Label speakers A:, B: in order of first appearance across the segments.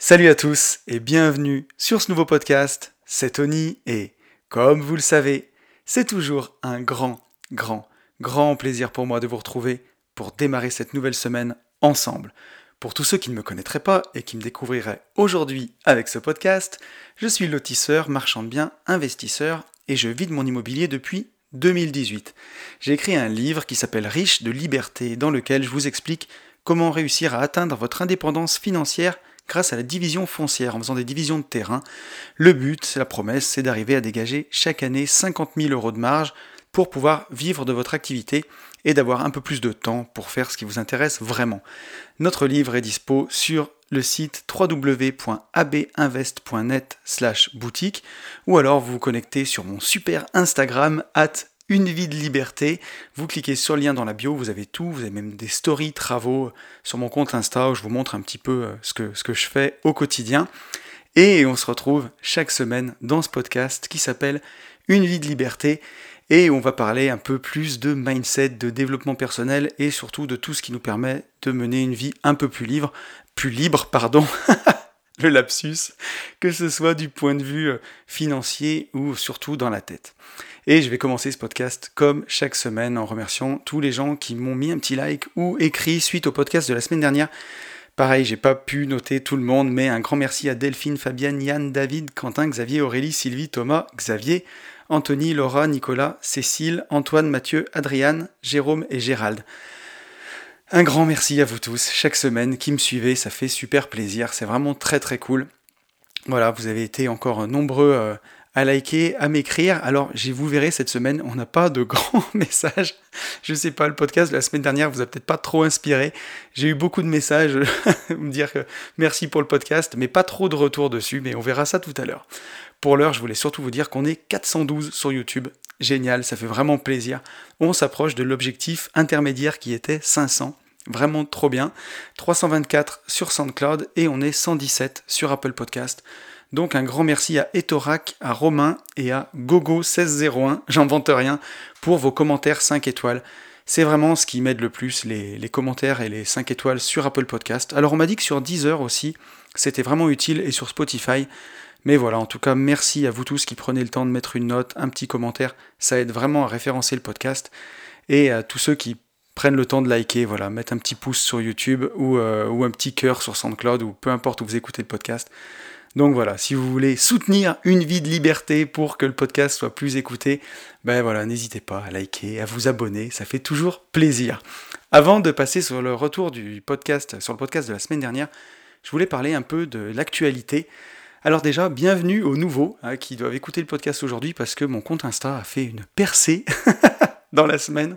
A: Salut à tous et bienvenue sur ce nouveau podcast. C'est Tony et, comme vous le savez, c'est toujours un grand, grand, grand plaisir pour moi de vous retrouver pour démarrer cette nouvelle semaine ensemble. Pour tous ceux qui ne me connaîtraient pas et qui me découvriraient aujourd'hui avec ce podcast, je suis lotisseur, marchand de biens, investisseur et je vis de mon immobilier depuis 2018. J'ai écrit un livre qui s'appelle Riche de liberté dans lequel je vous explique comment réussir à atteindre votre indépendance financière grâce à la division foncière, en faisant des divisions de terrain. Le but, la promesse, c'est d'arriver à dégager chaque année 50 000 euros de marge pour pouvoir vivre de votre activité et d'avoir un peu plus de temps pour faire ce qui vous intéresse vraiment. Notre livre est dispo sur le site www.abinvest.net slash boutique ou alors vous vous connectez sur mon super Instagram at une vie de liberté. Vous cliquez sur le lien dans la bio, vous avez tout, vous avez même des stories, travaux sur mon compte Insta où je vous montre un petit peu euh, ce que, ce que je fais au quotidien. Et on se retrouve chaque semaine dans ce podcast qui s'appelle Une vie de liberté et on va parler un peu plus de mindset, de développement personnel et surtout de tout ce qui nous permet de mener une vie un peu plus libre, plus libre, pardon, le lapsus, que ce soit du point de vue euh, financier ou surtout dans la tête. Et je vais commencer ce podcast comme chaque semaine en remerciant tous les gens qui m'ont mis un petit like ou écrit suite au podcast de la semaine dernière. Pareil, j'ai pas pu noter tout le monde, mais un grand merci à Delphine, Fabienne, Yann, David, Quentin, Xavier, Aurélie, Sylvie, Thomas, Xavier, Anthony, Laura, Nicolas, Cécile, Antoine, Mathieu, Adriane, Jérôme et Gérald. Un grand merci à vous tous, chaque semaine qui me suivez, ça fait super plaisir, c'est vraiment très très cool. Voilà, vous avez été encore nombreux euh, à liker, à m'écrire. Alors, vous verrez, cette semaine, on n'a pas de grands messages. Je sais pas, le podcast de la semaine dernière vous a peut-être pas trop inspiré. J'ai eu beaucoup de messages, me dire que merci pour le podcast, mais pas trop de retours dessus, mais on verra ça tout à l'heure. Pour l'heure, je voulais surtout vous dire qu'on est 412 sur YouTube. Génial, ça fait vraiment plaisir. On s'approche de l'objectif intermédiaire qui était 500. Vraiment trop bien. 324 sur SoundCloud et on est 117 sur Apple Podcast. Donc un grand merci à Etorac, à Romain et à Gogo1601, j'invente rien, pour vos commentaires 5 étoiles. C'est vraiment ce qui m'aide le plus, les, commentaires et les 5 étoiles sur Apple Podcast. Alors on m'a dit que sur Deezer aussi, c'était vraiment utile et sur Spotify. Mais voilà, en tout cas, merci à vous tous qui prenez le temps de mettre une note, un petit commentaire. Ça aide vraiment à référencer le podcast. Et à tous ceux qui prennent le temps de liker, voilà, mettre un petit pouce sur YouTube ou, euh, ou un petit cœur sur SoundCloud ou peu importe où vous écoutez le podcast. Donc voilà, si vous voulez soutenir une vie de liberté pour que le podcast soit plus écouté, ben voilà, n'hésitez pas à liker, à vous abonner, ça fait toujours plaisir. Avant de passer sur le retour du podcast, sur le podcast de la semaine dernière, je voulais parler un peu de l'actualité. Alors déjà, bienvenue aux nouveaux hein, qui doivent écouter le podcast aujourd'hui parce que mon compte Insta a fait une percée dans la semaine.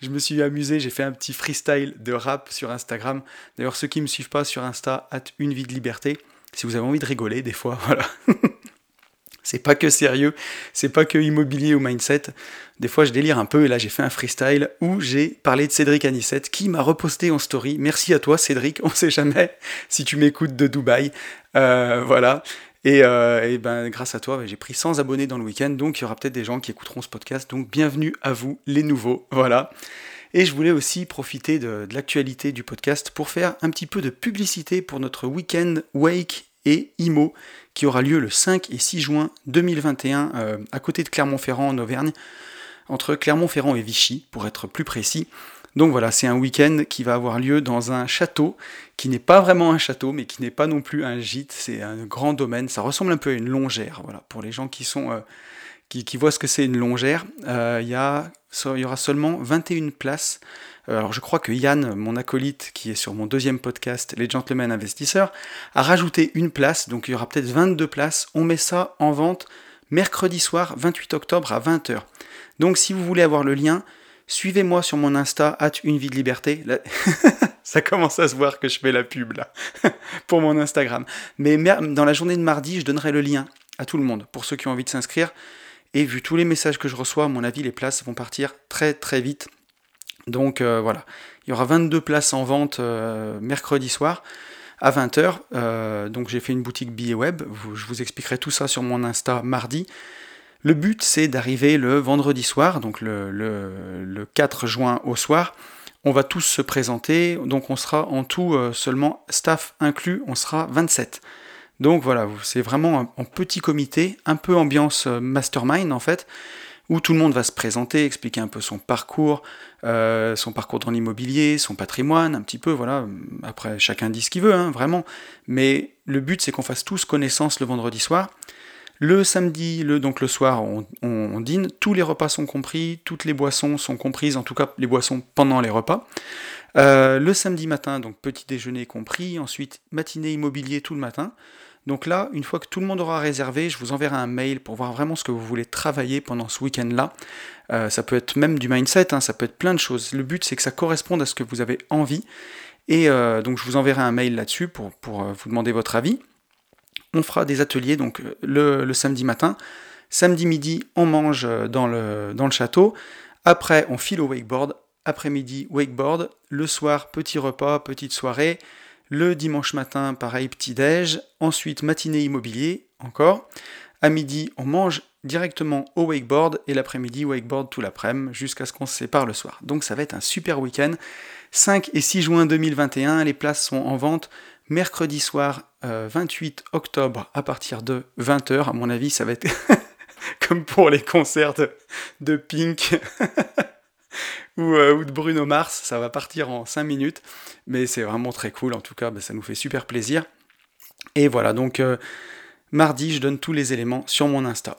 A: Je me suis amusé, j'ai fait un petit freestyle de rap sur Instagram. D'ailleurs, ceux qui ne me suivent pas sur Insta, hâte une vie de liberté si vous avez envie de rigoler des fois, voilà. c'est pas que sérieux, c'est pas que immobilier ou mindset. Des fois, je délire un peu et là, j'ai fait un freestyle où j'ai parlé de Cédric Anissette qui m'a reposté en story. Merci à toi, Cédric. On sait jamais si tu m'écoutes de Dubaï. Euh, voilà. Et, euh, et, ben, grâce à toi, j'ai pris 100 abonnés dans le week-end, donc il y aura peut-être des gens qui écouteront ce podcast. Donc bienvenue à vous, les nouveaux. Voilà. Et je voulais aussi profiter de, l'actualité du podcast pour faire un petit peu de publicité pour notre week-end Wake et IMO qui aura lieu le 5 et 6 juin 2021 euh, à côté de Clermont-Ferrand en Auvergne, entre Clermont-Ferrand et Vichy pour être plus précis. Donc voilà, c'est un week-end qui va avoir lieu dans un château qui n'est pas vraiment un château, mais qui n'est pas non plus un gîte. C'est un grand domaine. Ça ressemble un peu à une longère. Voilà, pour les gens qui sont euh, qui, voient ce que c'est une longère, euh, il y, y, aura seulement 21 places. Euh, alors je crois que Yann, mon acolyte, qui est sur mon deuxième podcast, Les Gentlemen Investisseurs, a rajouté une place, donc il y aura peut-être 22 places. On met ça en vente mercredi soir, 28 octobre à 20h. Donc si vous voulez avoir le lien, suivez-moi sur mon Insta, at une vie de liberté. ça commence à se voir que je fais la pub là, pour mon Instagram. Mais dans la journée de mardi, je donnerai le lien à tout le monde, pour ceux qui ont envie de s'inscrire. Et vu tous les messages que je reçois, à mon avis, les places vont partir très très vite. Donc euh, voilà, il y aura 22 places en vente euh, mercredi soir à 20h. Euh, donc j'ai fait une boutique billet web, je vous expliquerai tout ça sur mon Insta mardi. Le but c'est d'arriver le vendredi soir, donc le, le, 4 juin au soir, on va tous se présenter, donc on sera en tout seulement staff inclus, on sera 27. Donc voilà, c'est vraiment un, petit comité, un peu ambiance mastermind en fait, où tout le monde va se présenter, expliquer un peu son parcours, euh, son parcours dans l'immobilier, son patrimoine, un petit peu, voilà. Après, chacun dit ce qu'il veut, hein, vraiment. Mais le but, c'est qu'on fasse tous connaissance le vendredi soir. Le samedi, le, donc le soir, on, dîne, tous les repas sont compris, toutes les boissons sont comprises, en tout cas les boissons pendant les repas. Euh, le samedi matin, donc petit déjeuner compris, ensuite matinée immobilier tout le matin. Donc là, une fois que tout le monde aura réservé, je vous enverrai un mail pour voir vraiment ce que vous voulez travailler pendant ce week-end-là. Euh, ça peut être même du mindset, hein, ça peut être plein de choses. Le but, c'est que ça corresponde à ce que vous avez envie. Et euh, donc, je vous enverrai un mail là-dessus pour, euh, vous demander votre avis. On fera des ateliers donc le, samedi matin. Samedi midi, on mange dans le, dans le château. Après, on file au wakeboard. Après-midi, wakeboard. Le soir, petit repas, petite soirée. Le dimanche matin, pareil, petit-déj. Ensuite, matinée immobilier, encore. À midi, on mange directement au wakeboard et l'après-midi, wakeboard tout l'après-midi jusqu'à ce qu'on se sépare le soir. Donc ça va être un super week-end. 5 et 6 juin 2021, les places sont en vente mercredi soir 28 euh, octobre à partir de 20h. À mon avis, ça va être comme pour les concerts de Pink. Euh, ou, de Bruno Mars, ça va partir en 5 minutes, mais c'est vraiment très cool, en tout cas, bah, ça nous fait super plaisir. Et voilà, donc euh, mardi, je donne tous les éléments sur mon Insta.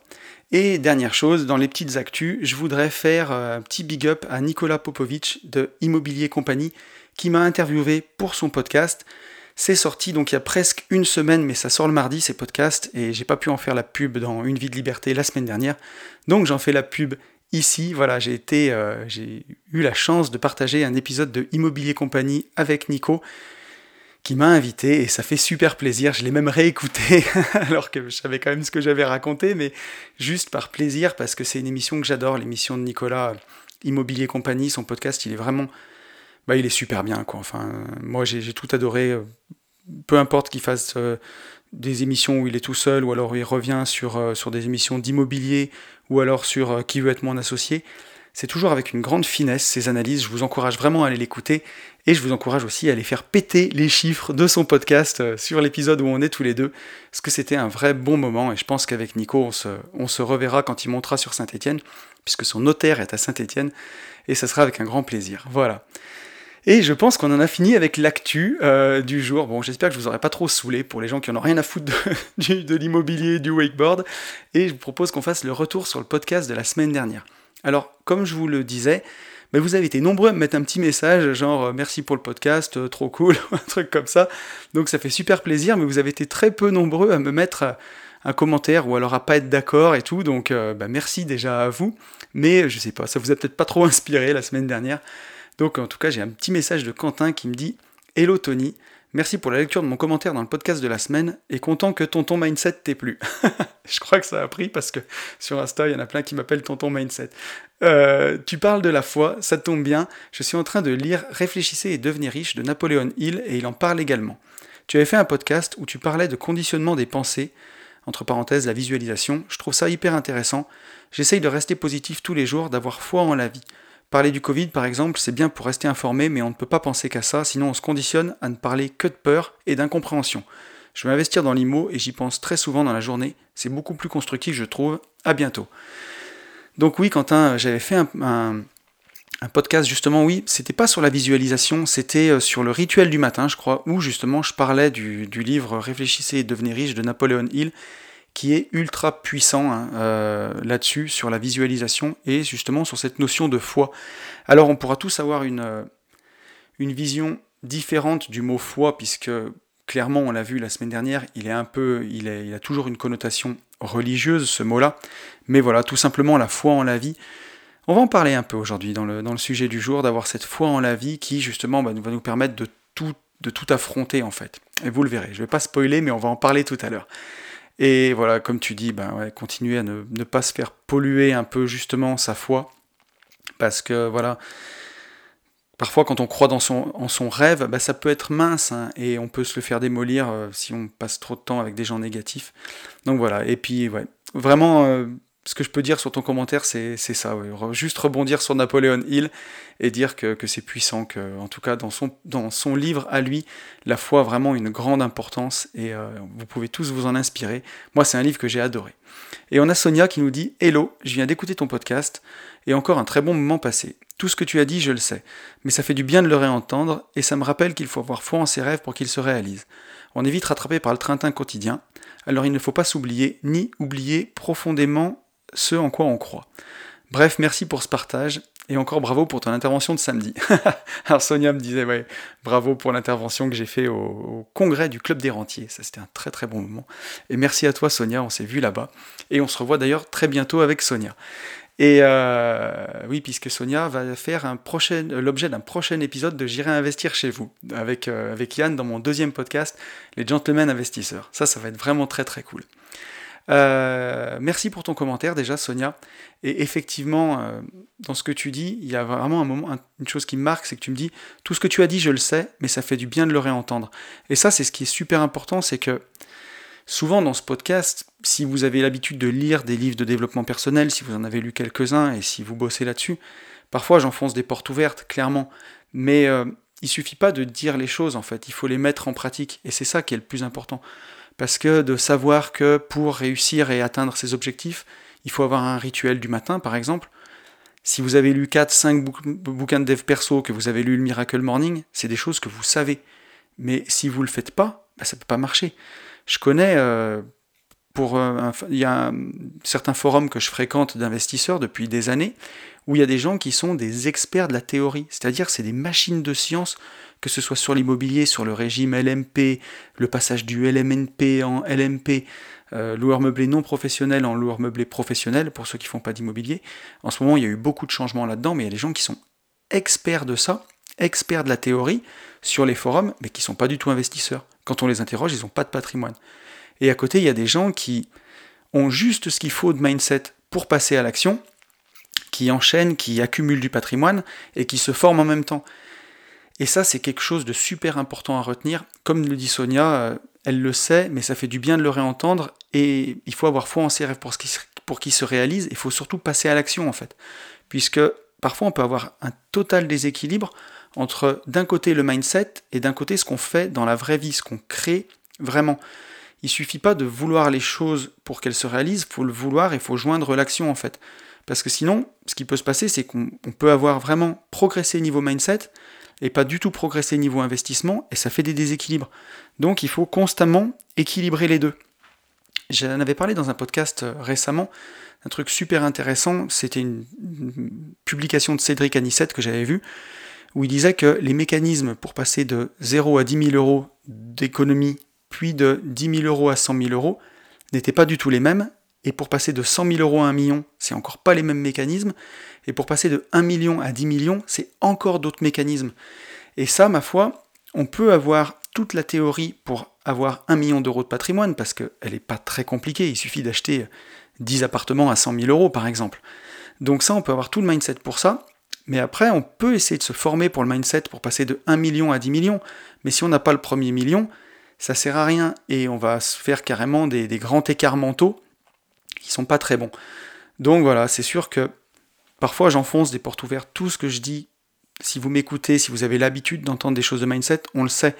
A: Et dernière chose, dans les petites actus, je voudrais faire euh, un petit big up à Nicolas Popovic de Immobilier Compagnie, qui m'a interviewé pour son podcast. C'est sorti donc il y a presque une semaine, mais ça sort le mardi ces podcasts, et j'ai pas pu en faire la pub dans Une vie de liberté la semaine dernière. Donc j'en fais la pub Ici, voilà, j'ai été, euh, j'ai eu la chance de partager un épisode de Immobilier Compagnie avec Nico, qui m'a invité et ça fait super plaisir. Je l'ai même réécouté alors que je savais quand même ce que j'avais raconté, mais juste par plaisir parce que c'est une émission que j'adore, l'émission de Nicolas Immobilier Compagnie. Son podcast, il est vraiment, bah, il est super bien quoi. Enfin, moi j'ai tout adoré. Euh, peu importe qu'il fasse euh, des émissions où il est tout seul, ou alors il revient sur, sur des émissions d'immobilier, ou alors sur euh, Qui veut être mon associé. C'est toujours avec une grande finesse ces analyses. Je vous encourage vraiment à aller l'écouter et je vous encourage aussi à aller faire péter les chiffres de son podcast euh, sur l'épisode où on est tous les deux. Parce que c'était un vrai bon moment et je pense qu'avec Nico, on se, on se reverra quand il montera sur Saint-Etienne, puisque son notaire est à Saint-Etienne et ça sera avec un grand plaisir. Voilà. Et je pense qu'on en a fini avec l'actu euh, du jour. Bon, j'espère que je vous aurai pas trop saoulé pour les gens qui en ont rien à foutre de, de l'immobilier, du wakeboard. Et je vous propose qu'on fasse le retour sur le podcast de la semaine dernière. Alors, comme je vous le disais, ben, vous avez été nombreux à me mettre un petit message, genre euh, merci pour le podcast, euh, trop cool, un truc comme ça. Donc ça fait super plaisir, mais vous avez été très peu nombreux à me mettre un commentaire ou alors à pas être d'accord et tout. Donc ben, merci déjà à vous. Mais je sais pas, ça vous a peut-être pas trop inspiré la semaine dernière. Donc en tout cas, j'ai un petit message de Quentin qui me dit Hello Tony, merci pour la lecture de mon commentaire dans le podcast de la semaine et content que Tonton Mindset t'ait plu. je crois que ça a pris parce que sur Insta, il y en a plein qui m'appellent Tonton Mindset. Euh, tu parles de la foi, ça tombe bien. Je suis en train de lire Réfléchissez et devenez riche de Napoléon Hill et il en parle également. Tu avais fait un podcast où tu parlais de conditionnement des pensées, entre parenthèses la visualisation. Je trouve ça hyper intéressant. J'essaye de rester positif tous les jours, d'avoir foi en la vie. Parler du Covid, par exemple, c'est bien pour rester informé, mais on ne peut pas penser qu'à ça, sinon on se conditionne à ne parler que de peur et d'incompréhension. Je vais investir dans l'IMO et j'y pense très souvent dans la journée. C'est beaucoup plus constructif, je trouve. À bientôt. Donc oui, Quentin, j'avais fait un, podcast justement, oui, c'était pas sur la visualisation, c'était euh, sur le rituel du matin, je crois, où justement je parlais du livre Réfléchissez et devenez riche de Napoléon Hill qui est ultra puissant hein, euh, là-dessus, sur la visualisation et justement sur cette notion de foi. Alors on pourra tous avoir une, euh, une vision différente du mot foi, puisque clairement, on l'a vu la semaine dernière, il est un peu, il, est, il a toujours une connotation religieuse, ce mot-là. Mais voilà, tout simplement la foi en la vie. On va en parler un peu aujourd'hui dans le, dans le sujet du jour, d'avoir cette foi en la vie qui justement bah, va nous permettre de tout, de tout affronter en fait. Et vous le verrez, je ne vais pas spoiler, mais on va en parler tout à l'heure. Et voilà, comme tu dis, ben continuer à ne, pas se faire polluer un peu justement sa foi. Parce que voilà, parfois quand on croit en son rêve, ben, ça peut être mince hein, et on peut se le faire démolir euh, si on passe trop de temps avec des gens négatifs. Donc voilà, et puis ouais, vraiment, euh, ce que je peux dire sur ton commentaire, c'est ça. Juste rebondir sur Napoléon Hill et dire que, c'est puissant, que, en tout cas, dans son, dans son livre à lui, la foi a vraiment une grande importance et euh, vous pouvez tous vous en inspirer. Moi, c'est un livre que j'ai adoré. Et on a Sonia qui nous dit Hello, je viens d'écouter ton podcast et encore un très bon moment passé. Tout ce que tu as dit, je le sais, mais ça fait du bien de le réentendre et ça me rappelle qu'il faut avoir foi en ses rêves pour qu'ils se réalisent. On est vite rattrapé par le train-train quotidien, alors il ne faut pas s'oublier ni oublier profondément ce en quoi on croit. Bref, merci pour ce partage et encore bravo pour ton intervention de samedi. Alors Sonia me disait, ouais, bravo pour l'intervention que j'ai fait au, congrès du Club des Rentiers. Ça, c'était un très très bon moment. Et merci à toi, Sonia. On s'est vu là-bas. Et on se revoit d'ailleurs très bientôt avec Sonia. Et euh, oui, puisque Sonia va faire prochain, l'objet d'un prochain épisode de J'irai investir chez vous, avec, euh, avec Yann dans mon deuxième podcast, Les Gentlemen Investisseurs. Ça, ça va être vraiment très très cool. Euh, merci pour ton commentaire déjà, Sonia. Et effectivement, euh, dans ce que tu dis, il y a vraiment un moment, une chose qui me marque, c'est que tu me dis tout ce que tu as dit, je le sais, mais ça fait du bien de le réentendre. Et ça, c'est ce qui est super important, c'est que souvent dans ce podcast, si vous avez l'habitude de lire des livres de développement personnel, si vous en avez lu quelques-uns et si vous bossez là-dessus, parfois j'enfonce des portes ouvertes, clairement. Mais euh, il suffit pas de dire les choses en fait, il faut les mettre en pratique. Et c'est ça qui est le plus important. Parce que de savoir que pour réussir et atteindre ses objectifs, il faut avoir un rituel du matin, par exemple. Si vous avez lu 4-5 bouquins de dev perso, que vous avez lu le Miracle Morning, c'est des choses que vous savez. Mais si vous ne le faites pas, bah, ça ne peut pas marcher. Je connais, euh, pour euh, il y a certains forums que je fréquente d'investisseurs depuis des années, où il y a des gens qui sont des experts de la théorie, c'est-à-dire c'est des machines de science que ce soit sur l'immobilier, sur le régime LMP, le passage du LMNP en LMP, euh, loueur meublé non professionnel en loueur meublé professionnel, pour ceux qui font pas d'immobilier. En ce moment, il y a eu beaucoup de changements là-dedans, mais il y a des gens qui sont experts de ça, experts de la théorie, sur les forums, mais qui sont pas du tout investisseurs. Quand on les interroge, ils n'ont pas de patrimoine. Et à côté, il y a des gens qui ont juste ce qu'il faut de mindset pour passer à l'action, qui enchaînent, qui accumulent du patrimoine et qui se forment en même temps. Et ça, c'est quelque chose de super important à retenir. Comme le dit Sonia, euh, elle le sait, mais ça fait du bien de le réentendre. Et il faut avoir foi en ses rêves pour qu'ils se réalisent. Il faut surtout passer à l'action, en fait. Puisque parfois, on peut avoir un total déséquilibre entre d'un côté le mindset et d'un côté ce qu'on fait dans la vraie vie, ce qu'on crée vraiment. Il suffit pas de vouloir les choses pour qu'elles se réalisent, il faut le vouloir et il faut joindre l'action en fait. Parce que sinon, ce qui peut se passer, c'est qu'on peut avoir vraiment progressé niveau mindset, et pas du tout progresser niveau investissement, et ça fait des déséquilibres. Donc il faut constamment équilibrer les deux. J'en avais parlé dans un podcast euh, récemment, un truc super intéressant, c'était une, publication de Cédric Anissette que j'avais vu, où il disait que les mécanismes pour passer de 0 à 10 000 euros d'économie, de 10 000 euros à 100 000 euros, n'étaient pas du tout les mêmes, et pour passer de 100 000 euros à 1 million, c'est encore pas les mêmes mécanismes. Et pour passer de 1 million à 10 millions, c'est encore d'autres mécanismes. Et ça, ma foi, on peut avoir toute la théorie pour avoir 1 million d'euros de patrimoine, parce qu'elle n'est pas très compliquée. Il suffit d'acheter 10 appartements à 100 000 euros, par exemple. Donc ça, on peut avoir tout le mindset pour ça. Mais après, on peut essayer de se former pour le mindset pour passer de 1 million à 10 millions. Mais si on n'a pas le premier million, ça sert à rien. Et on va se faire carrément des, grands écarts mentaux qui sont pas très bons. Donc voilà, c'est sûr que parfois j'enfonce des portes ouvertes. Tout ce que je dis, si vous m'écoutez, si vous avez l'habitude d'entendre des choses de mindset, on le sait.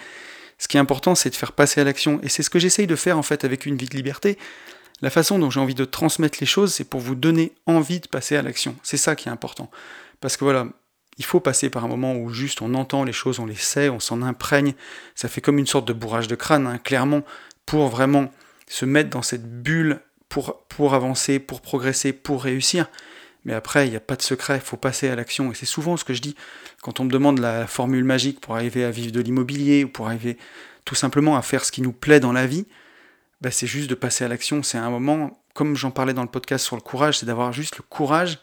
A: Ce qui est important, c'est de faire passer à l'action. Et c'est ce que j'essaye de faire en fait avec une vie de liberté. La façon dont j'ai envie de transmettre les choses, c'est pour vous donner envie de passer à l'action. C'est ça qui est important. Parce que voilà, il faut passer par un moment où juste on entend les choses, on les sait, on s'en imprègne. Ça fait comme une sorte de bourrage de crâne, hein, clairement, pour vraiment se mettre dans cette bulle pour, avancer, pour progresser, pour réussir. Mais après, il n'y a pas de secret, il faut passer à l'action. Et c'est souvent ce que je dis quand on me demande la formule magique pour arriver à vivre de l'immobilier ou pour arriver tout simplement à faire ce qui nous plaît dans la vie. Bah, c'est juste de passer à l'action. C'est un moment, comme j'en parlais dans le podcast sur le courage, c'est d'avoir juste le courage,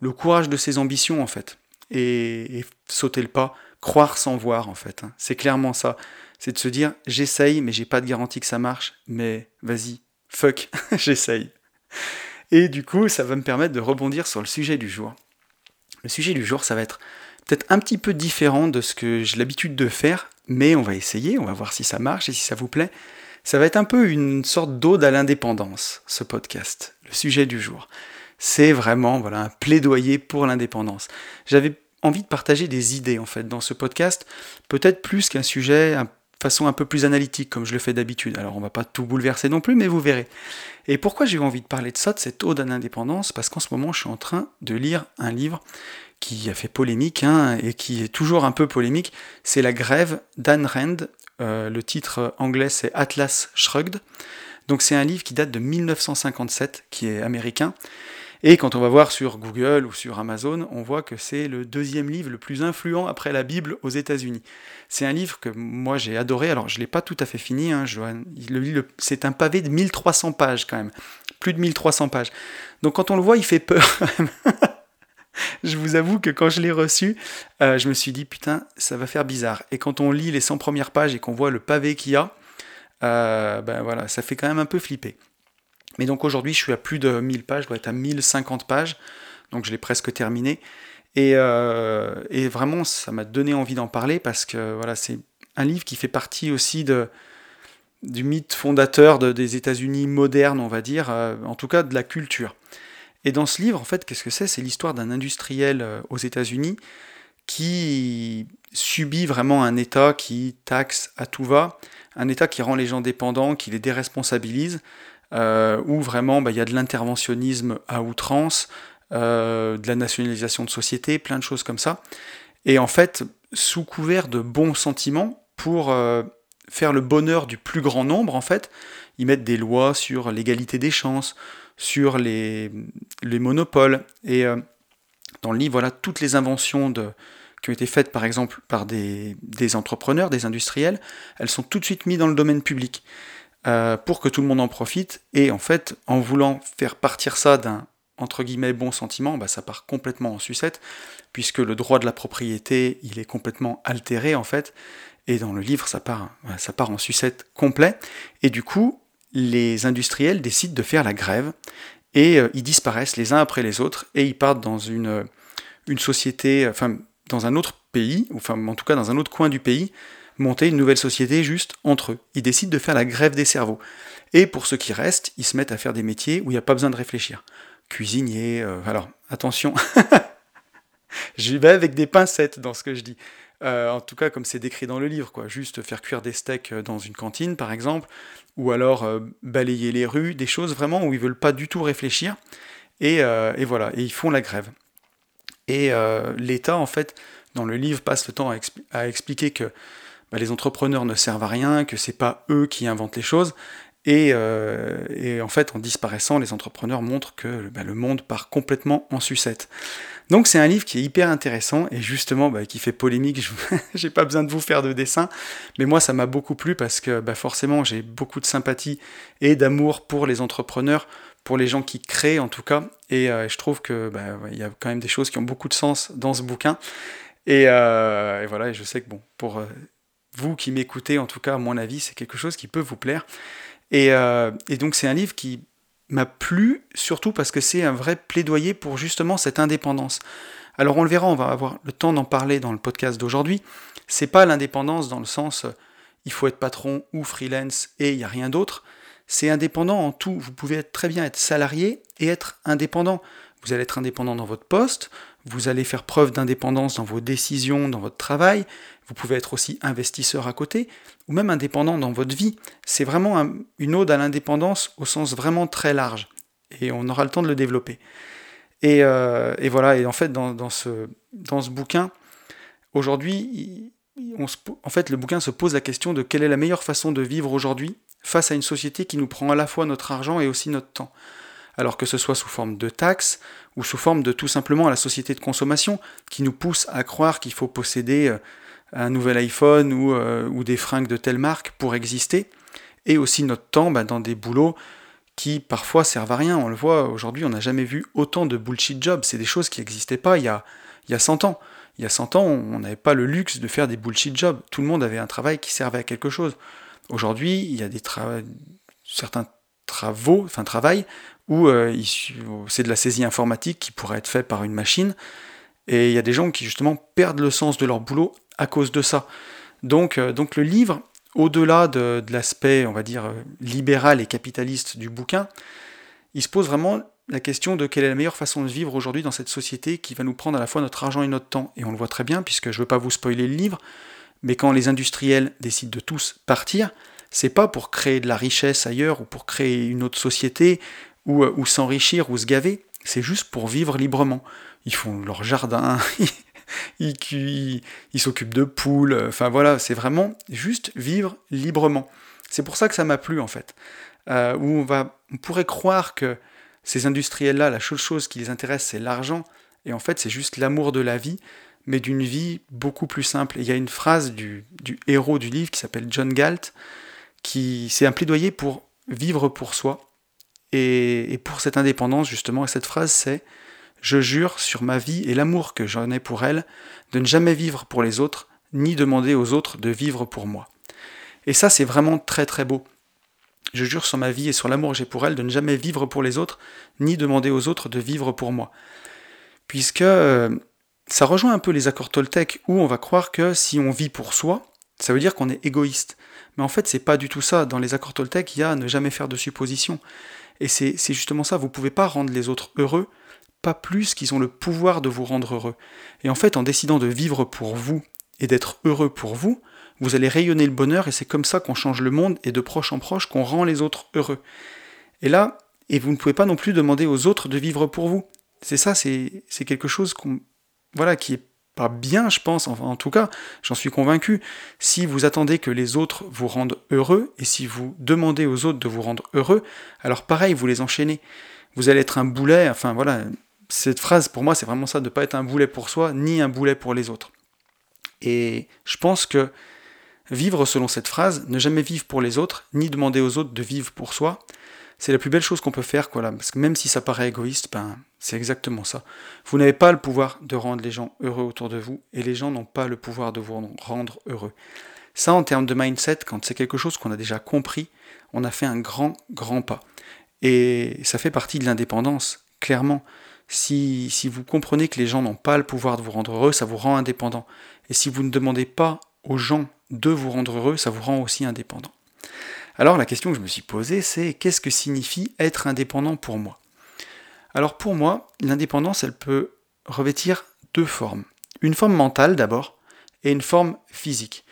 A: le courage de ses ambitions en fait. Et, sauter le pas, croire sans voir en fait. Hein. C'est clairement ça. C'est de se dire j'essaye, mais j'ai pas de garantie que ça marche, mais vas-y, fuck, j'essaye. Et du coup, ça va me permettre de rebondir sur le sujet du jour. Le sujet du jour, ça va être peut-être un petit peu différent de ce que j'ai l'habitude de faire, mais on va essayer, on va voir si ça marche et si ça vous plaît. Ça va être un peu une sorte d'ode à l'indépendance, ce podcast, le sujet du jour. C'est vraiment voilà, un plaidoyer pour l'indépendance. J'avais envie de partager des idées en fait dans ce podcast, peut-être plus qu'un sujet de façon un peu plus analytique comme je le fais d'habitude. Alors on va pas tout bouleverser non plus, mais vous verrez. Et pourquoi j'ai eu envie de parler de ça, de cette ode à l'indépendance? Parce qu'en ce moment je suis en train de lire un livre qui a fait polémique hein, et qui est toujours un peu polémique. C'est La grève d'Anne Rand. Euh, le titre anglais c'est Atlas Shrugged. Donc c'est un livre qui date de 1957, qui est américain, et quand on va voir sur Google ou sur Amazon, on voit que c'est le deuxième livre le plus influent après la Bible aux États-Unis. C'est un livre que moi j'ai adoré, alors je ne l'ai pas tout à fait fini, hein, c'est un pavé de 1300 pages quand même, plus de 1300 pages. Donc quand on le voit, il fait peur je vous avoue que quand je l'ai reçu, euh, je me suis dit putain, ça va faire bizarre. Et quand on lit les 100 premières pages et qu'on voit le pavé qu'il y a, euh, ben voilà, ça fait quand même un peu flipper. Mais donc aujourd'hui, je suis à plus de 1000 pages, je dois être à 1050 pages, donc je l'ai presque terminé. Euh, et, vraiment, ça m'a donné envie d'en parler parce que voilà, c'est un livre qui fait partie aussi du mythe fondateur des États-Unis modernes, on va dire, euh, en tout cas de la culture. Et dans ce livre, en fait, qu'est-ce que c'est? C'est l'histoire d'un industriel euh, aux États-Unis qui subit vraiment un État qui taxe à tout va, un État qui rend les gens dépendants, qui les déresponsabilise, euh, où vraiment bah, il y a de l'interventionnisme à outrance, euh, de la nationalisation de sociétés, plein de choses comme ça. Et en fait, sous couvert de bons sentiments, pour euh, faire le bonheur du plus grand nombre, en fait, ils mettent des lois sur l'égalité des chances, sur les, les monopoles. Et dans le livre, voilà toutes les inventions qui ont été faites par exemple par des, entrepreneurs, des industriels, elles sont tout de suite mises dans le domaine public. Euh, pour que tout le monde en profite. Et en fait, en voulant faire partir ça d'un entre guillemets bon sentiment, bah, ça part complètement en sucette, puisque le droit de la propriété, il est complètement altéré en fait. Et dans le livre, ça part, ça part en sucette complet. Et du coup, les industriels décident de faire la grève et euh, ils disparaissent les uns après les autres et ils partent dans une, une société, enfin dans un autre pays, enfin en tout cas dans un autre coin du pays, monter une nouvelle société juste entre eux. Ils décident de faire la grève des cerveaux. Et pour ceux qui restent, ils se mettent à faire des métiers où il n'y a pas besoin de réfléchir. Cuisinier, euh, alors attention, j'y vais avec des pincettes dans ce que je dis. Euh, en tout cas, comme c'est décrit dans le livre, quoi. Juste faire cuire des steaks euh, dans une cantine, par exemple, ou alors balayer les rues, des choses vraiment où ils veulent pas du tout réfléchir. Et, et voilà, et ils font la grève. Et l'État, en fait, dans le livre, passe le temps à expliquer que bah, les entrepreneurs ne servent à rien, que c'est pas eux qui inventent les choses. Et, euh, en fait, en disparaissant, les entrepreneurs montrent que bah, le monde part complètement en sucette. Donc c'est un livre qui est hyper intéressant et justement bah, qui fait polémique. j'ai pas besoin de vous faire de dessin, mais moi ça m'a beaucoup plu parce que forcément j'ai beaucoup de sympathie et d'amour pour les entrepreneurs, pour les gens qui créent en tout cas. Et euh, je trouve que il y a quand même des choses qui ont beaucoup de sens dans ce bouquin. Et, euh, et voilà, et je sais que bon, pour vous qui m'écoutez, en tout cas, à mon avis, c'est quelque chose qui peut vous plaire. Et, euh, donc, c'est un livre qui m'a plu, surtout parce que c'est un vrai plaidoyer pour justement cette indépendance. Alors, on le verra, on va avoir le temps d'en parler dans le podcast d'aujourd'hui. C'est pas l'indépendance dans le sens euh, il faut être patron ou freelance et il n'y a rien d'autre. C'est indépendant en tout. Vous pouvez très bien être salarié et être indépendant. Vous allez être indépendant dans votre poste, vous allez faire preuve d'indépendance dans vos décisions, dans votre travail, vous pouvez être aussi investisseur à côté, ou même indépendant dans votre vie. C'est vraiment une ode à l'indépendance au sens vraiment très large, et on aura le temps de le développer. Et, euh, voilà, et en fait, dans, ce, dans ce bouquin, aujourd'hui, en fait, le bouquin se pose la question de quelle est la meilleure façon de vivre aujourd'hui face à une société qui nous prend à la fois notre argent et aussi notre temps alors que ce soit sous forme de taxes ou sous forme de tout simplement la société de consommation qui nous pousse à croire qu'il faut posséder euh, un nouvel iPhone euh, ou, des fringues de telle marque pour exister, et aussi notre temps bah, dans des boulots qui parfois servent à rien. On le voit aujourd'hui, on n'a jamais vu autant de bullshit jobs. C'est des choses qui n'existaient pas il y, a, il y a 100 ans. Il y a 100 ans, on n'avait pas le luxe de faire des bullshit jobs. Tout le monde avait un travail qui servait à quelque chose. Aujourd'hui, il y a des certains travaux, enfin travail, où euh, c'est de la saisie informatique qui pourrait être faite par une machine. Et il y a des gens qui justement perdent le sens de leur boulot à cause de ça. Donc, euh, donc le livre, au-delà de, l'aspect, on va dire, euh, libéral et capitaliste du bouquin, il se pose vraiment la question de quelle est la meilleure façon de vivre aujourd'hui dans cette société qui va nous prendre à la fois notre argent et notre temps. Et on le voit très bien, puisque je ne veux pas vous spoiler le livre, mais quand les industriels décident de tous partir, c'est pas pour créer de la richesse ailleurs ou pour créer une autre société ou, euh, ou s'enrichir ou se gaver, c'est juste pour vivre librement. Ils font leur jardin, ils, s'occupent de poules, enfin voilà, c'est vraiment juste vivre librement. C'est pour ça que ça m'a plu en fait. Euh, où on, va, on pourrait croire que ces industriels-là, la seule chose qui les intéresse, c'est l'argent, et en fait c'est juste l'amour de la vie, mais d'une vie beaucoup plus simple. il y a une phrase du, héros du livre qui s'appelle John Galt, qui c'est un plaidoyer pour vivre pour soi, et, pour cette indépendance justement, et cette phrase c'est je jure sur ma vie et l'amour que j'en ai pour elle de ne jamais vivre pour les autres, ni demander aux autres de vivre pour moi. Et ça, c'est vraiment très très beau. Je jure sur ma vie et sur l'amour que j'ai pour elle de ne jamais vivre pour les autres, ni demander aux autres de vivre pour moi. Puisque euh, ça rejoint un peu les accords Toltec où on va croire que si on vit pour soi, ça veut dire qu'on est égoïste. Mais en fait, c'est pas du tout ça. Dans les accords Toltec, il y a ne jamais faire de suppositions. Et c'est justement ça. Vous pouvez pas rendre les autres heureux pas plus qu'ils ont le pouvoir de vous rendre heureux. Et en fait, en décidant de vivre pour vous et d'être heureux pour vous, vous allez rayonner le bonheur et c'est comme ça qu'on change le monde et de proche en proche qu'on rend les autres heureux. Et là, et vous ne pouvez pas non plus demander aux autres de vivre pour vous. C'est ça, c'est quelque chose qui est pas bien, je pense, en tout cas, j'en suis convaincu. Si vous attendez que les autres vous rendent heureux, et si vous demandez aux autres de vous rendre heureux, alors pareil, vous les enchaînez. Vous allez être un boulet, enfin voilà, cette phrase, pour moi, c'est vraiment ça, de ne pas être un boulet pour soi, ni un boulet pour les autres. Et je pense que vivre selon cette phrase, ne jamais vivre pour les autres, ni demander aux autres de vivre pour soi, c'est la plus belle chose qu'on peut faire, quoi. Parce que même si ça paraît égoïste, ben, c'est exactement ça. Vous n'avez pas le pouvoir de rendre les gens heureux autour de vous, et les gens n'ont pas le pouvoir de vous rendre heureux. Ça, en termes de mindset, quand c'est quelque chose qu'on a déjà compris, on a fait un grand, grand pas. Et ça fait partie de l'indépendance, clairement. Si, vous comprenez que les gens n'ont pas le pouvoir de vous rendre heureux, ça vous rend indépendant. Et si vous ne demandez pas aux gens de vous rendre heureux, ça vous rend aussi indépendant. Alors la question que je me suis posée, c'est qu'est-ce que signifie être indépendant pour moi? Alors pour moi, l'indépendance, elle peut revêtir deux formes. Une forme mentale d'abord, et une forme physique.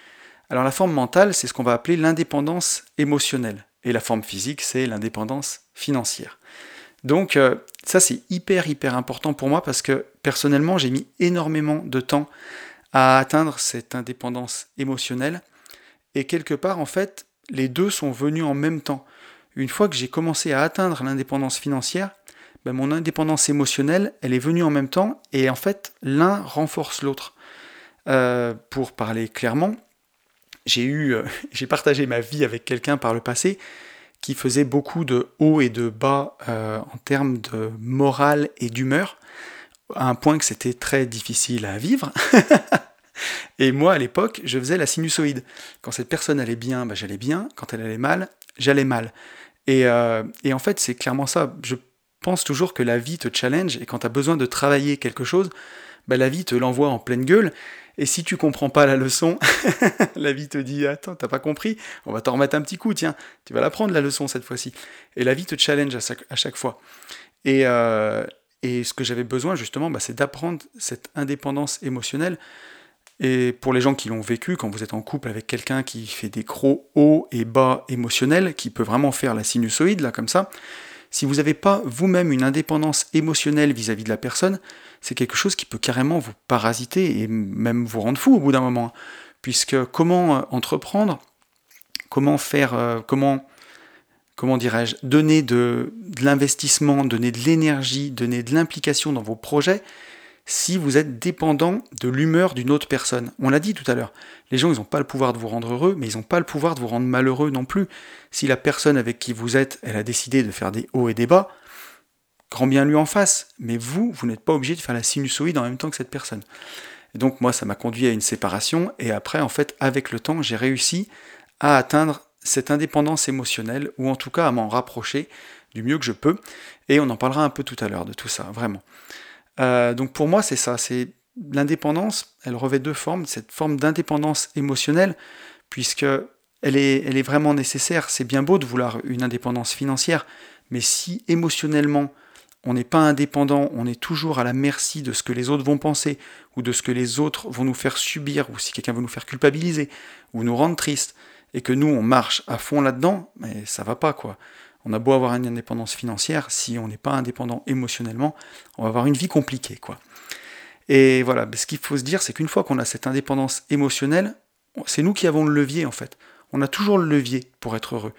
A: Alors la forme mentale, c'est ce qu'on va appeler l'indépendance émotionnelle, et la forme physique, c'est l'indépendance financière. Donc euh, ça c'est hyper hyper important pour moi parce que personnellement j'ai mis énormément de temps à atteindre cette indépendance émotionnelle et quelque part en fait les deux sont venus en même temps. Une fois que j'ai commencé à atteindre l'indépendance financière, ben, mon indépendance émotionnelle elle est venue en même temps et en fait l'un renforce l'autre. Euh, pour parler clairement, j'ai eu, euh, partagé ma vie avec quelqu'un par le passé qui faisait beaucoup de hauts et de bas euh, en termes de morale et d'humeur, à un point que c'était très difficile à vivre. et moi, à l'époque, je faisais la sinusoïde. Quand cette personne allait bien, bah, j'allais bien. Quand elle allait mal, j'allais mal. Et, et en fait, c'est clairement ça. Je pense toujours que la vie te challenge et quand tu as besoin de travailler quelque chose, bah, la vie te l'envoie en pleine gueule. Et si tu comprends pas la leçon, la vie te dit Attends, t'as pas compris On va t'en remettre un petit coup, tiens, tu vas l'apprendre la leçon cette fois-ci. Et la vie te challenge à chaque, fois. Et, euh, et, ce que j'avais besoin justement, bah, c'est d'apprendre cette indépendance émotionnelle. Et pour les gens qui l'ont vécu, quand vous êtes en couple avec quelqu'un qui fait des gros hauts et bas émotionnels, qui peut vraiment faire la sinusoïde, là, comme ça, si vous n'avez pas vous-même une indépendance émotionnelle vis-à-vis de la personne, c'est quelque chose qui peut carrément vous parasiter et même vous rendre fou au bout d'un moment. Puisque comment euh, entreprendre, comment faire, euh, comment, comment dirais-je, donner de, de l'investissement, donner de l'énergie, donner de l'implication dans vos projets, si vous êtes dépendant de l'humeur d'une autre personne. On l'a dit tout à l'heure, les gens, ils n'ont pas le pouvoir de vous rendre heureux, mais ils n'ont pas le pouvoir de vous rendre malheureux non plus. Si la personne avec qui vous êtes, elle a décidé de faire des hauts et des bas, grand bien lui en face. Mais vous, vous n'êtes pas obligé de faire la sinusoïde en même temps que cette personne. Donc moi, ça m'a conduit à une séparation, et après, en fait, avec le temps, j'ai réussi à atteindre cette indépendance émotionnelle, ou en tout cas à m'en rapprocher du mieux que je peux, et on en parlera un peu tout à l'heure de tout ça, vraiment. Euh, donc pour moi, c'est ça, c'est l'indépendance, elle revêt deux formes, cette forme d'indépendance émotionnelle, puisque elle est, elle est vraiment nécessaire. C'est bien beau de vouloir une indépendance financière, mais si émotionnellement on n'est pas indépendant, on est toujours à la merci de ce que les autres vont penser, ou de ce que les autres vont nous faire subir, ou si quelqu'un veut nous faire culpabiliser, ou nous rendre triste, et que nous on marche à fond là-dedans, mais ça va pas quoi. On a beau avoir une indépendance financière, si on n'est pas indépendant émotionnellement, on va avoir une vie compliquée quoi. Et voilà, ce qu'il faut se dire, c'est qu'une fois qu'on a cette indépendance émotionnelle, c'est nous qui avons le levier en fait. On a toujours le levier pour être heureux.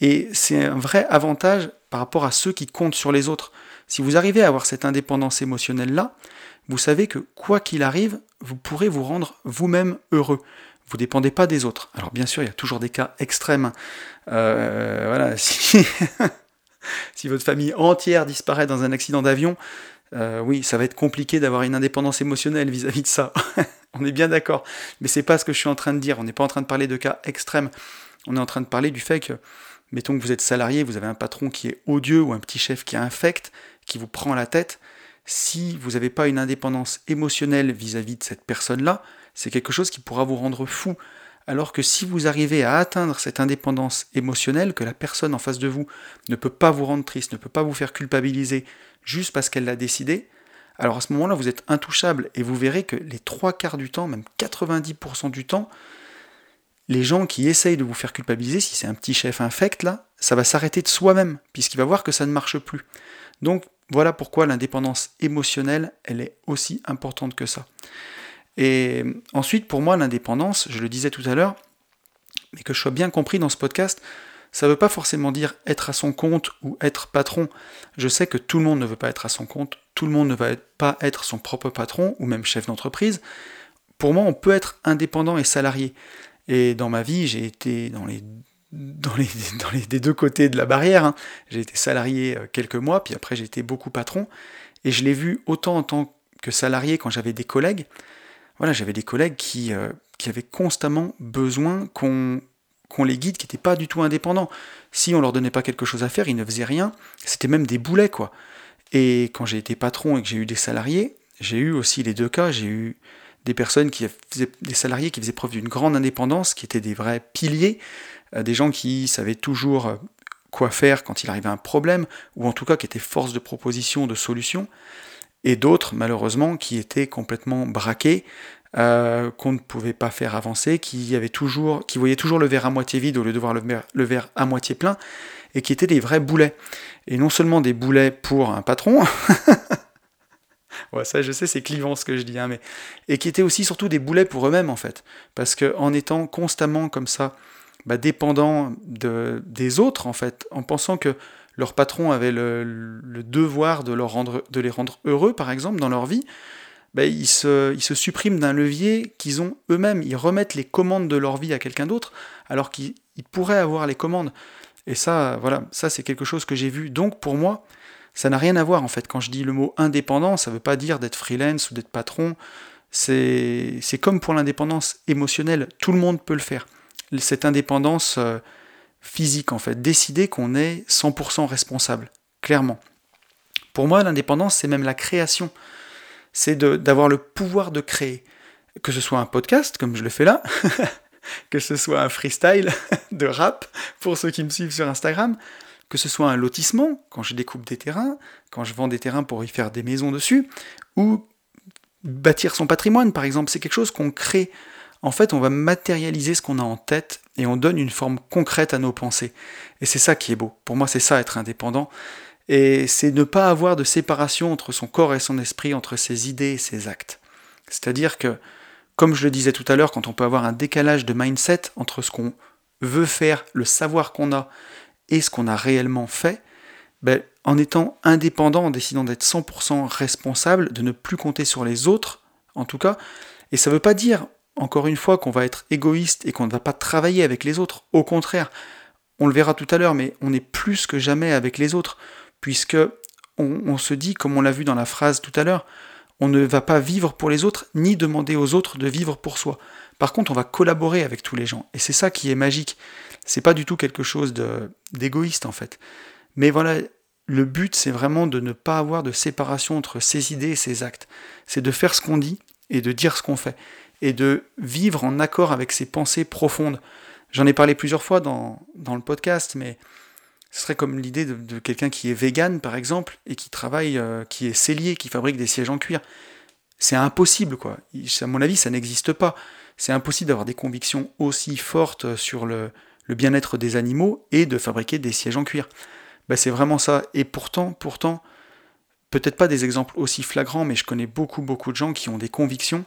A: Et c'est un vrai avantage par rapport à ceux qui comptent sur les autres. Si vous arrivez à avoir cette indépendance émotionnelle-là, vous savez que quoi qu'il arrive, vous pourrez vous rendre vous-même heureux. Vous ne dépendez pas des autres. Alors bien sûr, il y a toujours des cas extrêmes. Euh, voilà, si, si, votre famille entière disparaît dans un accident d'avion, euh, oui, ça va être compliqué d'avoir une indépendance émotionnelle vis-à-vis de ça. on est bien d'accord. Mais c'est pas ce que je suis en train de dire. On n'est pas en train de parler de cas extrêmes. On est en train de parler du fait que, mettons que vous êtes salarié, vous avez un patron qui est odieux ou un petit chef qui est infect, qui vous prend la tête. Si vous n'avez pas une indépendance émotionnelle vis-à-vis de cette personne-là, c'est quelque chose qui pourra vous rendre fou. Alors que si vous arrivez à atteindre cette indépendance émotionnelle, que la personne en face de vous ne peut pas vous rendre triste, ne peut pas vous faire culpabiliser juste parce qu'elle l'a décidé, alors à ce moment-là, vous êtes intouchable et vous verrez que les trois quarts du temps, même 90% du temps, les gens qui essayent de vous faire culpabiliser, si c'est un petit chef infect là, ça va s'arrêter de soi-même, puisqu'il va voir que ça ne marche plus. Donc voilà pourquoi l'indépendance émotionnelle, elle est aussi importante que ça. Et ensuite, pour moi, l'indépendance, je le disais tout à l'heure, mais que je sois bien compris dans ce podcast, ça ne veut pas forcément dire être à son compte ou être patron. Je sais que tout le monde ne veut pas être à son compte, tout le monde ne va pas être son propre patron ou même chef d'entreprise. Pour moi, on peut être indépendant et salarié. Et dans ma vie, j'ai été dans les, dans les, dans les des deux côtés de la barrière. Hein. J'ai été salarié euh, quelques mois, puis après j'ai été beaucoup patron. Et je l'ai vu autant en tant que salarié quand j'avais des collègues. J'avais des collègues qui, euh, qui avaient constamment besoin qu'on qu'on les guide, qui n'étaient pas du tout indépendants. Si on leur donnait pas quelque chose à faire, ils ne faisaient rien. C'était même des boulets, quoi. Et quand j'ai été patron et que j'ai eu des salariés, j'ai eu aussi les deux cas. J'ai eu des personnes qui faisaient, des salariés qui faisaient preuve d'une grande indépendance, qui étaient des vrais piliers, euh, des gens qui savaient toujours euh, quoi faire quand il arrivait un problème, ou en tout cas qui étaient force de proposition, de solution, et d'autres, malheureusement, qui étaient complètement braqués, euh, qu'on ne pouvait pas faire avancer, qui, avait toujours, qui voyaient toujours le verre à moitié vide au lieu de voir le verre, à moitié plein, et qui étaient des vrais boulets. Et non seulement des boulets pour un patron, Ouais, ça, je sais, c'est clivant ce que je dis, hein, mais et qui étaient aussi surtout des boulets pour eux-mêmes en fait, parce que en étant constamment comme ça, bah, dépendants de, des autres en fait, en pensant que leur patron avait le, devoir de, les rendre heureux, par exemple, dans leur vie, bah, ils, se, ils se suppriment d'un levier qu'ils ont eux-mêmes. Ils remettent les commandes de leur vie à quelqu'un d'autre, alors qu'ils pourraient avoir les commandes. Et ça, voilà, ça c'est quelque chose que j'ai vu. Donc pour moi, ça n'a rien à voir en fait. Quand je dis le mot indépendant, ça ne veut pas dire d'être freelance ou d'être patron. C'est comme pour l'indépendance émotionnelle, tout le monde peut le faire. Cette indépendance euh, physique en fait, décider qu'on est 100% responsable, clairement. Pour moi, l'indépendance, c'est même la création. C'est d'avoir le pouvoir de créer. Que ce soit un podcast, comme je le fais là, que ce soit un freestyle de rap, pour ceux qui me suivent sur Instagram, que ce soit un lotissement, quand je découpe des terrains, quand je vends des terrains pour y faire des maisons dessus, ou bâtir son patrimoine, par exemple, c'est quelque chose qu'on crée. En fait, on va matérialiser ce qu'on a en tête et on donne une forme concrète à nos pensées. Et c'est ça qui est beau. Pour moi, c'est ça être indépendant. Et c'est ne pas avoir de séparation entre son corps et son esprit, entre ses idées et ses actes. C'est-à-dire que, comme je le disais tout à l'heure, quand on peut avoir un décalage de mindset entre ce qu'on veut faire, le savoir qu'on a, et ce qu'on a réellement fait, ben, en étant indépendant, en décidant d'être 100% responsable, de ne plus compter sur les autres, en tout cas. Et ça ne veut pas dire, encore une fois, qu'on va être égoïste et qu'on ne va pas travailler avec les autres. Au contraire, on le verra tout à l'heure, mais on est plus que jamais avec les autres, puisque on, se dit, comme on l'a vu dans la phrase tout à l'heure, on ne va pas vivre pour les autres, ni demander aux autres de vivre pour soi. Par contre, on va collaborer avec tous les gens. Et c'est ça qui est magique. C'est pas du tout quelque chose d'égoïste en fait. Mais voilà, le but c'est vraiment de ne pas avoir de séparation entre ses idées et ses actes. C'est de faire ce qu'on dit et de dire ce qu'on fait. Et de vivre en accord avec ses pensées profondes. J'en ai parlé plusieurs fois dans, dans le podcast, mais ce serait comme l'idée de, quelqu'un qui est vegan, par exemple, et qui travaille, euh, qui est cellier, qui fabrique des sièges en cuir. C'est impossible, quoi. À mon avis, ça n'existe pas. C'est impossible d'avoir des convictions aussi fortes sur le, le bien-être des animaux et de fabriquer des sièges en cuir. Ben, c'est vraiment ça. Et pourtant, pourtant, peut-être pas des exemples aussi flagrants, mais je connais beaucoup, beaucoup de gens qui ont des convictions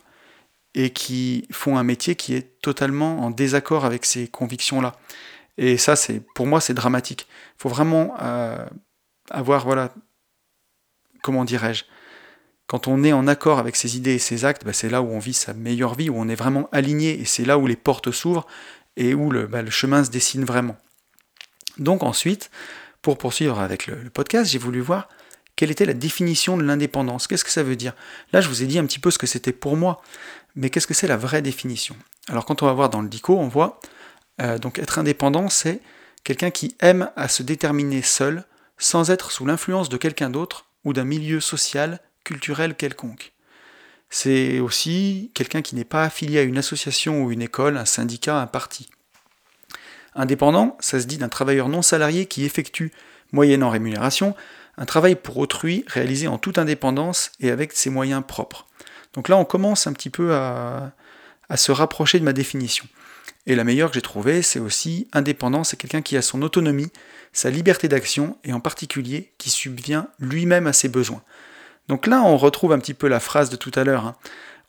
A: et qui font un métier qui est totalement en désaccord avec ces convictions-là. Et ça, c'est pour moi, c'est dramatique. Il faut vraiment euh, avoir, voilà, comment dirais-je, quand on est en accord avec ses idées et ses actes, bah, c'est là où on vit sa meilleure vie, où on est vraiment aligné, et c'est là où les portes s'ouvrent et où le, bah, chemin se dessine vraiment. Donc ensuite, pour poursuivre avec le podcast, j'ai voulu voir quelle était la définition de l'indépendance. Qu'est-ce que ça veut dire? Là, je vous ai dit un petit peu ce que c'était pour moi, mais qu'est-ce que c'est la vraie définition? Alors quand on va voir dans le DICO, on voit euh, donc être indépendant, c'est quelqu'un qui aime à se déterminer seul, sans être sous l'influence de quelqu'un d'autre ou d'un milieu social, culturel quelconque. C'est aussi quelqu'un qui n'est pas affilié à une association ou une école, un syndicat, un parti. Indépendant, ça se dit d'un travailleur non salarié qui effectue, moyennant rémunération, un travail pour autrui réalisé en toute indépendance et avec ses moyens propres. Donc là, on commence un petit peu à, se rapprocher de ma définition. Et la meilleure que j'ai trouvée, c'est aussi indépendant, c'est quelqu'un qui a son autonomie, sa liberté d'action, et en particulier qui subvient lui-même à ses besoins. Donc là, on retrouve un petit peu la phrase de tout à l'heure. Hein.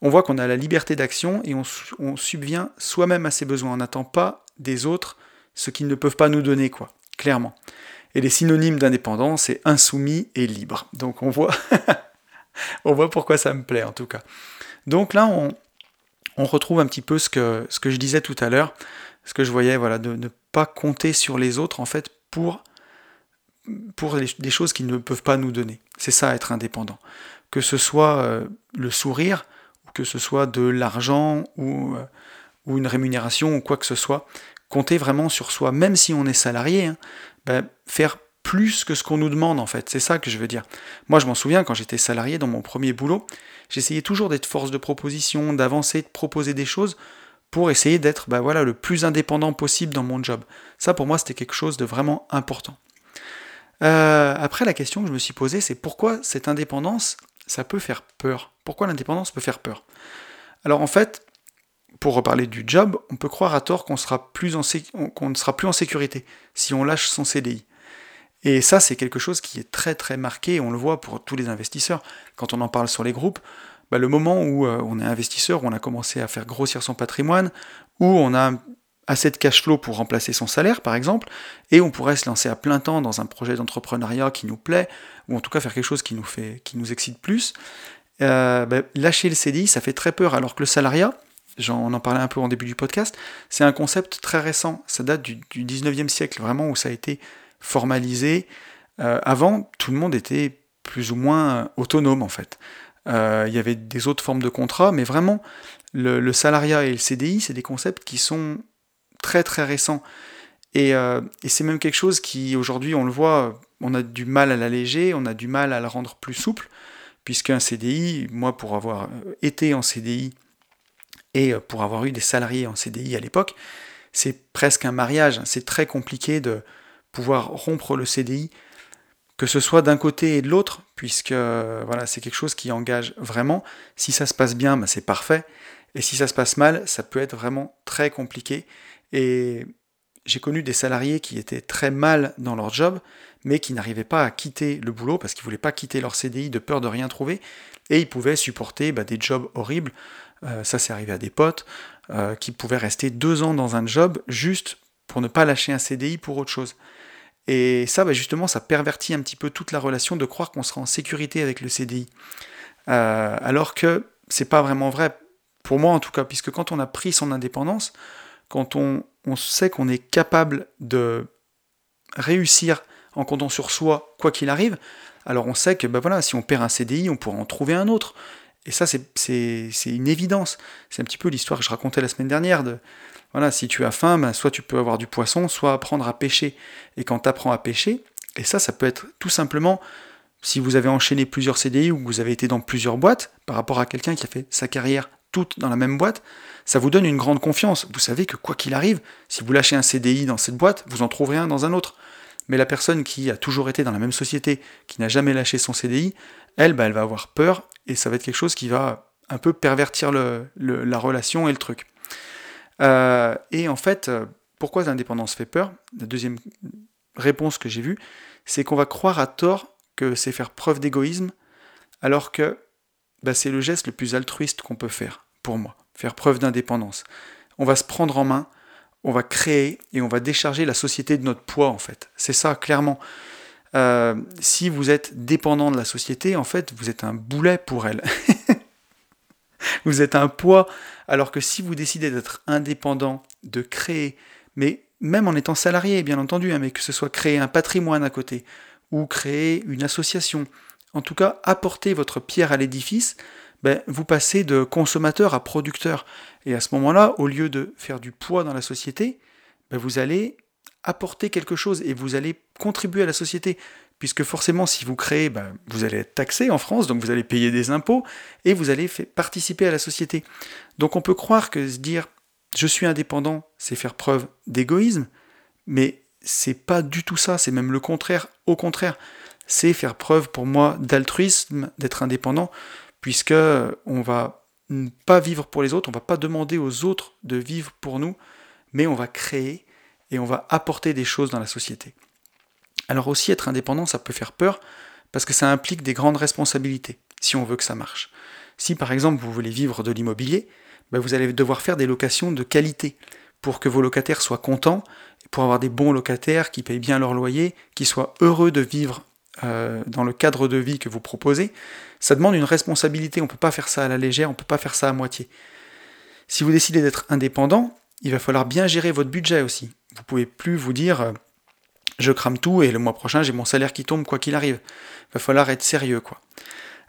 A: On voit qu'on a la liberté d'action et on, on subvient soi-même à ses besoins. On n'attend pas des autres ce qu'ils ne peuvent pas nous donner, quoi, clairement. Et les synonymes d'indépendance, c'est insoumis et libre. Donc on voit, on voit pourquoi ça me plaît en tout cas. Donc là, on, retrouve un petit peu ce que, je disais tout à l'heure, ce que je voyais, voilà, de ne pas compter sur les autres en fait pour, des choses qu'ils ne peuvent pas nous donner. C'est ça être indépendant. Que ce soit euh, le sourire, ou que ce soit de l'argent ou, euh, ou une rémunération ou quoi que ce soit, compter vraiment sur soi, même si on est salarié, hein, ben, faire plus que ce qu'on nous demande en fait. C'est ça que je veux dire. Moi je m'en souviens quand j'étais salarié dans mon premier boulot, j'essayais toujours d'être force de proposition, d'avancer, de proposer des choses pour essayer d'être bah voilà, le plus indépendant possible dans mon job. Ça pour moi c'était quelque chose de vraiment important. Euh, après la question que je me suis posée c'est pourquoi cette indépendance ça peut faire peur? Pourquoi l'indépendance peut faire peur? Alors en fait, pour reparler du job, on peut croire à tort qu'on qu'on ne sera plus en sécurité si on lâche son CDI. Et ça, c'est quelque chose qui est très très marqué, on le voit pour tous les investisseurs. Quand on en parle sur les groupes, bah, le moment où euh, on est investisseur, où on a commencé à faire grossir son patrimoine, où on a assez de cash flow pour remplacer son salaire, par exemple, et on pourrait se lancer à plein temps dans un projet d'entrepreneuriat qui nous plaît, ou en tout cas faire quelque chose qui nous, fait, qui nous excite plus, euh, bah, lâcher le CDI, ça fait très peur, alors que le salariat, j'en en parlais un peu en début du podcast, c'est un concept très récent, ça date du, du 19e siècle, vraiment, où ça a été formalisé. Euh, avant, tout le monde était plus ou moins autonome en fait. Euh, il y avait des autres formes de contrats, mais vraiment, le, salariat et le CDI, c'est des concepts qui sont très très récents. Et, euh, et c'est même quelque chose qui, aujourd'hui, on le voit, on a du mal à l'alléger, on a du mal à le rendre plus souple, puisqu'un CDI, moi pour avoir été en CDI et pour avoir eu des salariés en CDI à l'époque, c'est presque un mariage, c'est très compliqué de, pouvoir rompre le CDI, que ce soit d'un côté et de l'autre, puisque voilà, c'est quelque chose qui engage vraiment. Si ça se passe bien, ben, c'est parfait. Et si ça se passe mal, ça peut être vraiment très compliqué. Et j'ai connu des salariés qui étaient très mal dans leur job, mais qui n'arrivaient pas à quitter le boulot parce qu'ils ne voulaient pas quitter leur CDI de peur de rien trouver. Et ils pouvaient supporter bah, des jobs horribles. Euh, ça, c'est arrivé à des potes euh, qui pouvaient rester deux ans dans un job juste pour ne pas lâcher un CDI pour autre chose. Et ça, bah, justement, ça pervertit un petit peu toute la relation de croire qu'on sera en sécurité avec le CDI. Euh, alors que c'est pas vraiment vrai, pour moi en tout cas, puisque quand on a pris son indépendance, quand on, sait qu'on est capable de réussir en comptant sur soi, quoi qu'il arrive, alors on sait que bah voilà, si on perd un CDI, on pourra en trouver un autre. Et ça, c'est une évidence. C'est un petit peu l'histoire que je racontais la semaine dernière de voilà, si tu as faim, ben, soit tu peux avoir du poisson, soit apprendre à pêcher. Et quand tu apprends à pêcher, et ça, ça peut être tout simplement si vous avez enchaîné plusieurs CDI ou que vous avez été dans plusieurs boîtes, par rapport à quelqu'un qui a fait sa carrière toutes dans la même boîte, ça vous donne une grande confiance. Vous savez que quoi qu'il arrive, si vous lâchez un CDI dans cette boîte, vous en trouverez un dans un autre. Mais la personne qui a toujours été dans la même société, qui n'a jamais lâché son CDI, elle, bah, elle va avoir peur et ça va être quelque chose qui va un peu pervertir la relation et le truc. Euh, et en fait, euh, pourquoi l'indépendance fait peur? La deuxième réponse que j'ai vue, c'est qu'on va croire à tort que c'est faire preuve d'égoïsme, alors que bah, c'est le geste le plus altruiste qu'on peut faire, pour moi, faire preuve d'indépendance. On va se prendre en main, on va créer et on va décharger la société de notre poids, en fait. C'est ça, clairement. Euh, si vous êtes dépendant de la société, en fait, vous êtes un boulet pour elle. vous êtes un poids, alors que si vous décidez d'être indépendant, de créer, mais même en étant salarié, bien entendu, hein, mais que ce soit créer un patrimoine à côté, ou créer une association, en tout cas apporter votre pierre à l'édifice, ben, vous passez de consommateur à producteur. Et à ce moment-là, au lieu de faire du poids dans la société, ben, vous allez apporter quelque chose et vous allez contribuer à la société. Puisque forcément, si vous créez, ben, vous allez être taxé en France, donc vous allez payer des impôts et vous allez participer à la société. Donc on peut croire que se dire je suis indépendant, c'est faire preuve d'égoïsme, mais c'est pas du tout ça, c'est même le contraire. Au contraire, c'est faire preuve pour moi d'altruisme, d'être indépendant, puisque on va pas vivre pour les autres, on va pas demander aux autres de vivre pour nous, mais on va créer et on va apporter des choses dans la société. Alors aussi être indépendant, ça peut faire peur parce que ça implique des grandes responsabilités si on veut que ça marche. Si par exemple vous voulez vivre de l'immobilier, ben, vous allez devoir faire des locations de qualité pour que vos locataires soient contents, pour avoir des bons locataires qui payent bien leur loyer, qui soient heureux de vivre euh, dans le cadre de vie que vous proposez, ça demande une responsabilité. On ne peut pas faire ça à la légère, on ne peut pas faire ça à moitié. Si vous décidez d'être indépendant, il va falloir bien gérer votre budget aussi. Vous pouvez plus vous dire euh, je crame tout et le mois prochain j'ai mon salaire qui tombe quoi qu'il arrive. Il va falloir être sérieux quoi.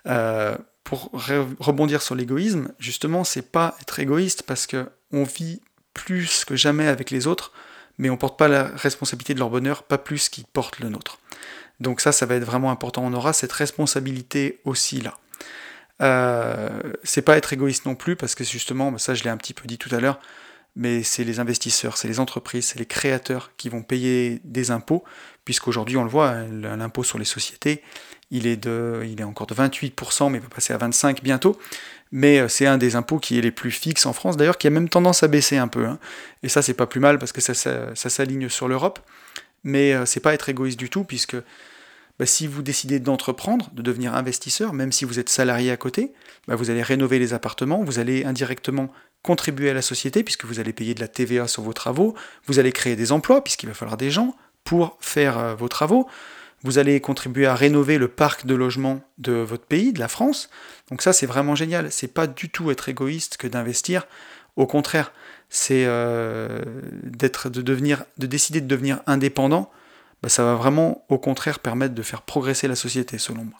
A: Euh, pour rebondir sur l'égoïsme, justement, c'est pas être égoïste parce que on vit plus que jamais avec les autres, mais on porte pas la responsabilité de leur bonheur, pas plus qu'ils portent le nôtre. Donc ça, ça va être vraiment important. On aura cette responsabilité aussi là. Euh, c'est pas être égoïste non plus, parce que justement, bah, ça je l'ai un petit peu dit tout à l'heure, mais c'est les investisseurs, c'est les entreprises, c'est les créateurs qui vont payer des impôts, puisqu'aujourd'hui on le voit, l'impôt sur les sociétés, il est, encore de 28%, mais il va passer à 25% bientôt. Mais euh, c'est un des impôts qui est les plus fixes en France, d'ailleurs, qui a même tendance à baisser un peu. Hein. Et ça, c'est pas plus mal parce que ça, ça, s'aligne sur l'Europe. Mais euh, c'est pas être égoïste du tout, puisque bah, si vous décidez d'entreprendre, de devenir investisseur, même si vous êtes salarié à côté, bah, vous allez rénover les appartements, vous allez indirectement contribuer à la société, puisque vous allez payer de la TVA sur vos travaux, vous allez créer des emplois, puisqu'il va falloir des gens pour faire euh, vos travaux vous allez contribuer à rénover le parc de logement de votre pays, de la France. Donc ça, c'est vraiment génial. C'est pas du tout être égoïste que d'investir. Au contraire, c'est euh, de décider de devenir indépendant. Bah, ça va vraiment, au contraire, permettre de faire progresser la société, selon moi.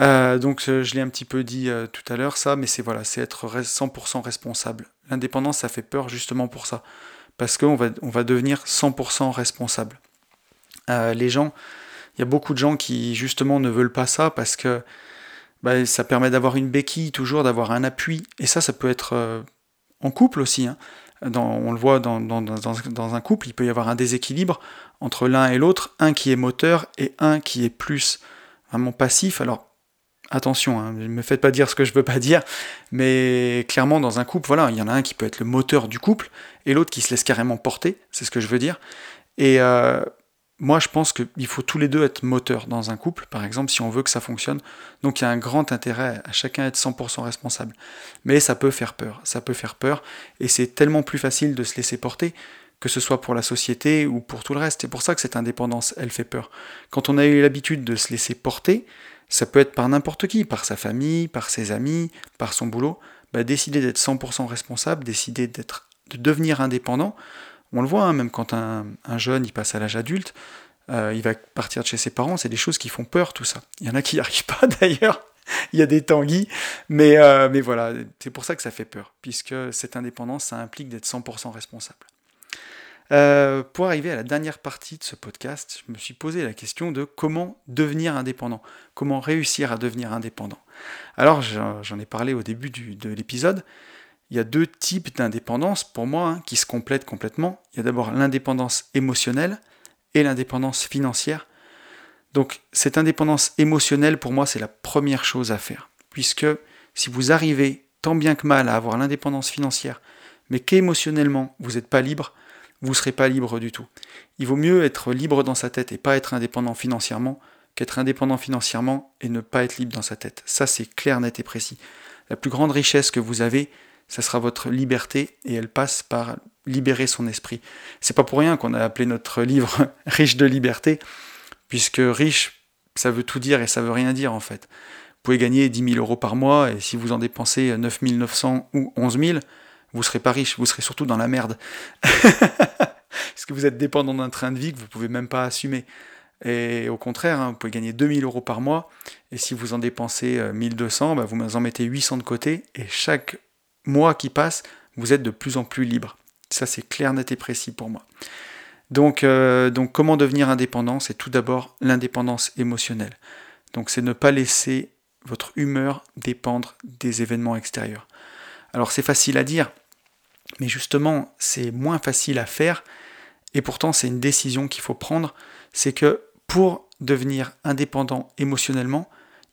A: Euh, donc je l'ai un petit peu dit euh, tout à l'heure, ça, mais c'est voilà, c'est être 100% responsable. L'indépendance, ça fait peur justement pour ça, parce qu'on va, on va devenir 100% responsable. Euh, les gens, il y a beaucoup de gens qui justement ne veulent pas ça parce que bah, ça permet d'avoir une béquille toujours, d'avoir un appui. Et ça, ça peut être euh, en couple aussi. Hein. on le voit dans, un couple, il peut y avoir un déséquilibre entre l'un et l'autre, un qui est moteur et un qui est plus vraiment passif. Alors attention, hein, ne me faites pas dire ce que je veux pas dire, mais clairement dans un couple, voilà, il y en a un qui peut être le moteur du couple et l'autre qui se laisse carrément porter, c'est ce que je veux dire. Et euh, moi, je pense qu'il faut tous les deux être moteurs dans un couple, par exemple, si on veut que ça fonctionne. Donc, il y a un grand intérêt à chacun être 100% responsable. Mais ça peut faire peur, ça peut faire peur, et c'est tellement plus facile de se laisser porter, que ce soit pour la société ou pour tout le reste. C'est pour ça que cette indépendance, elle fait peur. Quand on a eu l'habitude de se laisser porter, ça peut être par n'importe qui, par sa famille, par ses amis, par son boulot, bah, décider d'être 100% responsable, décider d'être, de devenir indépendant, on le voit, hein, même quand un, jeune il passe à l'âge adulte, euh, il va partir de chez ses parents, c'est des choses qui font peur, tout ça. Il y en a qui n'y arrivent pas d'ailleurs, il y a des tanguis, mais, euh, mais voilà, c'est pour ça que ça fait peur, puisque cette indépendance, ça implique d'être 100% responsable. Euh, pour arriver à la dernière partie de ce podcast, je me suis posé la question de comment devenir indépendant, comment réussir à devenir indépendant. Alors j'en ai parlé au début de l'épisode. Il y a deux types d'indépendance pour moi hein, qui se complètent complètement. Il y a d'abord l'indépendance émotionnelle et l'indépendance financière. Donc cette indépendance émotionnelle, pour moi, c'est la première chose à faire. Puisque si vous arrivez tant bien que mal à avoir l'indépendance financière, mais qu'émotionnellement vous n'êtes pas libre, vous ne serez pas libre du tout. Il vaut mieux être libre dans sa tête et pas être indépendant financièrement qu'être indépendant financièrement et ne pas être libre dans sa tête. Ça, c'est clair, net et précis. La plus grande richesse que vous avez, ça sera votre liberté et elle passe par libérer son esprit. C'est pas pour rien qu'on a appelé notre livre Riche de liberté, puisque riche, ça veut tout dire et ça veut rien dire en fait. Vous pouvez gagner 10 000 euros par mois et si vous en dépensez 9 900 ou 11 000, vous serez pas riche, vous serez surtout dans la merde. Parce que vous êtes dépendant d'un train de vie que vous pouvez même pas assumer. Et au contraire, hein, vous pouvez gagner 2000 euros par mois, et si vous en dépensez 1200, euh, bah, vous en mettez 800 de côté, et chaque mois qui passe, vous êtes de plus en plus libre. Ça, c'est clair, net et précis pour moi. Donc, euh, donc comment devenir indépendant? C'est tout d'abord l'indépendance émotionnelle. Donc, c'est ne pas laisser votre humeur dépendre des événements extérieurs. Alors, c'est facile à dire, mais justement, c'est moins facile à faire, et pourtant, c'est une décision qu'il faut prendre. C'est que pour devenir indépendant émotionnellement,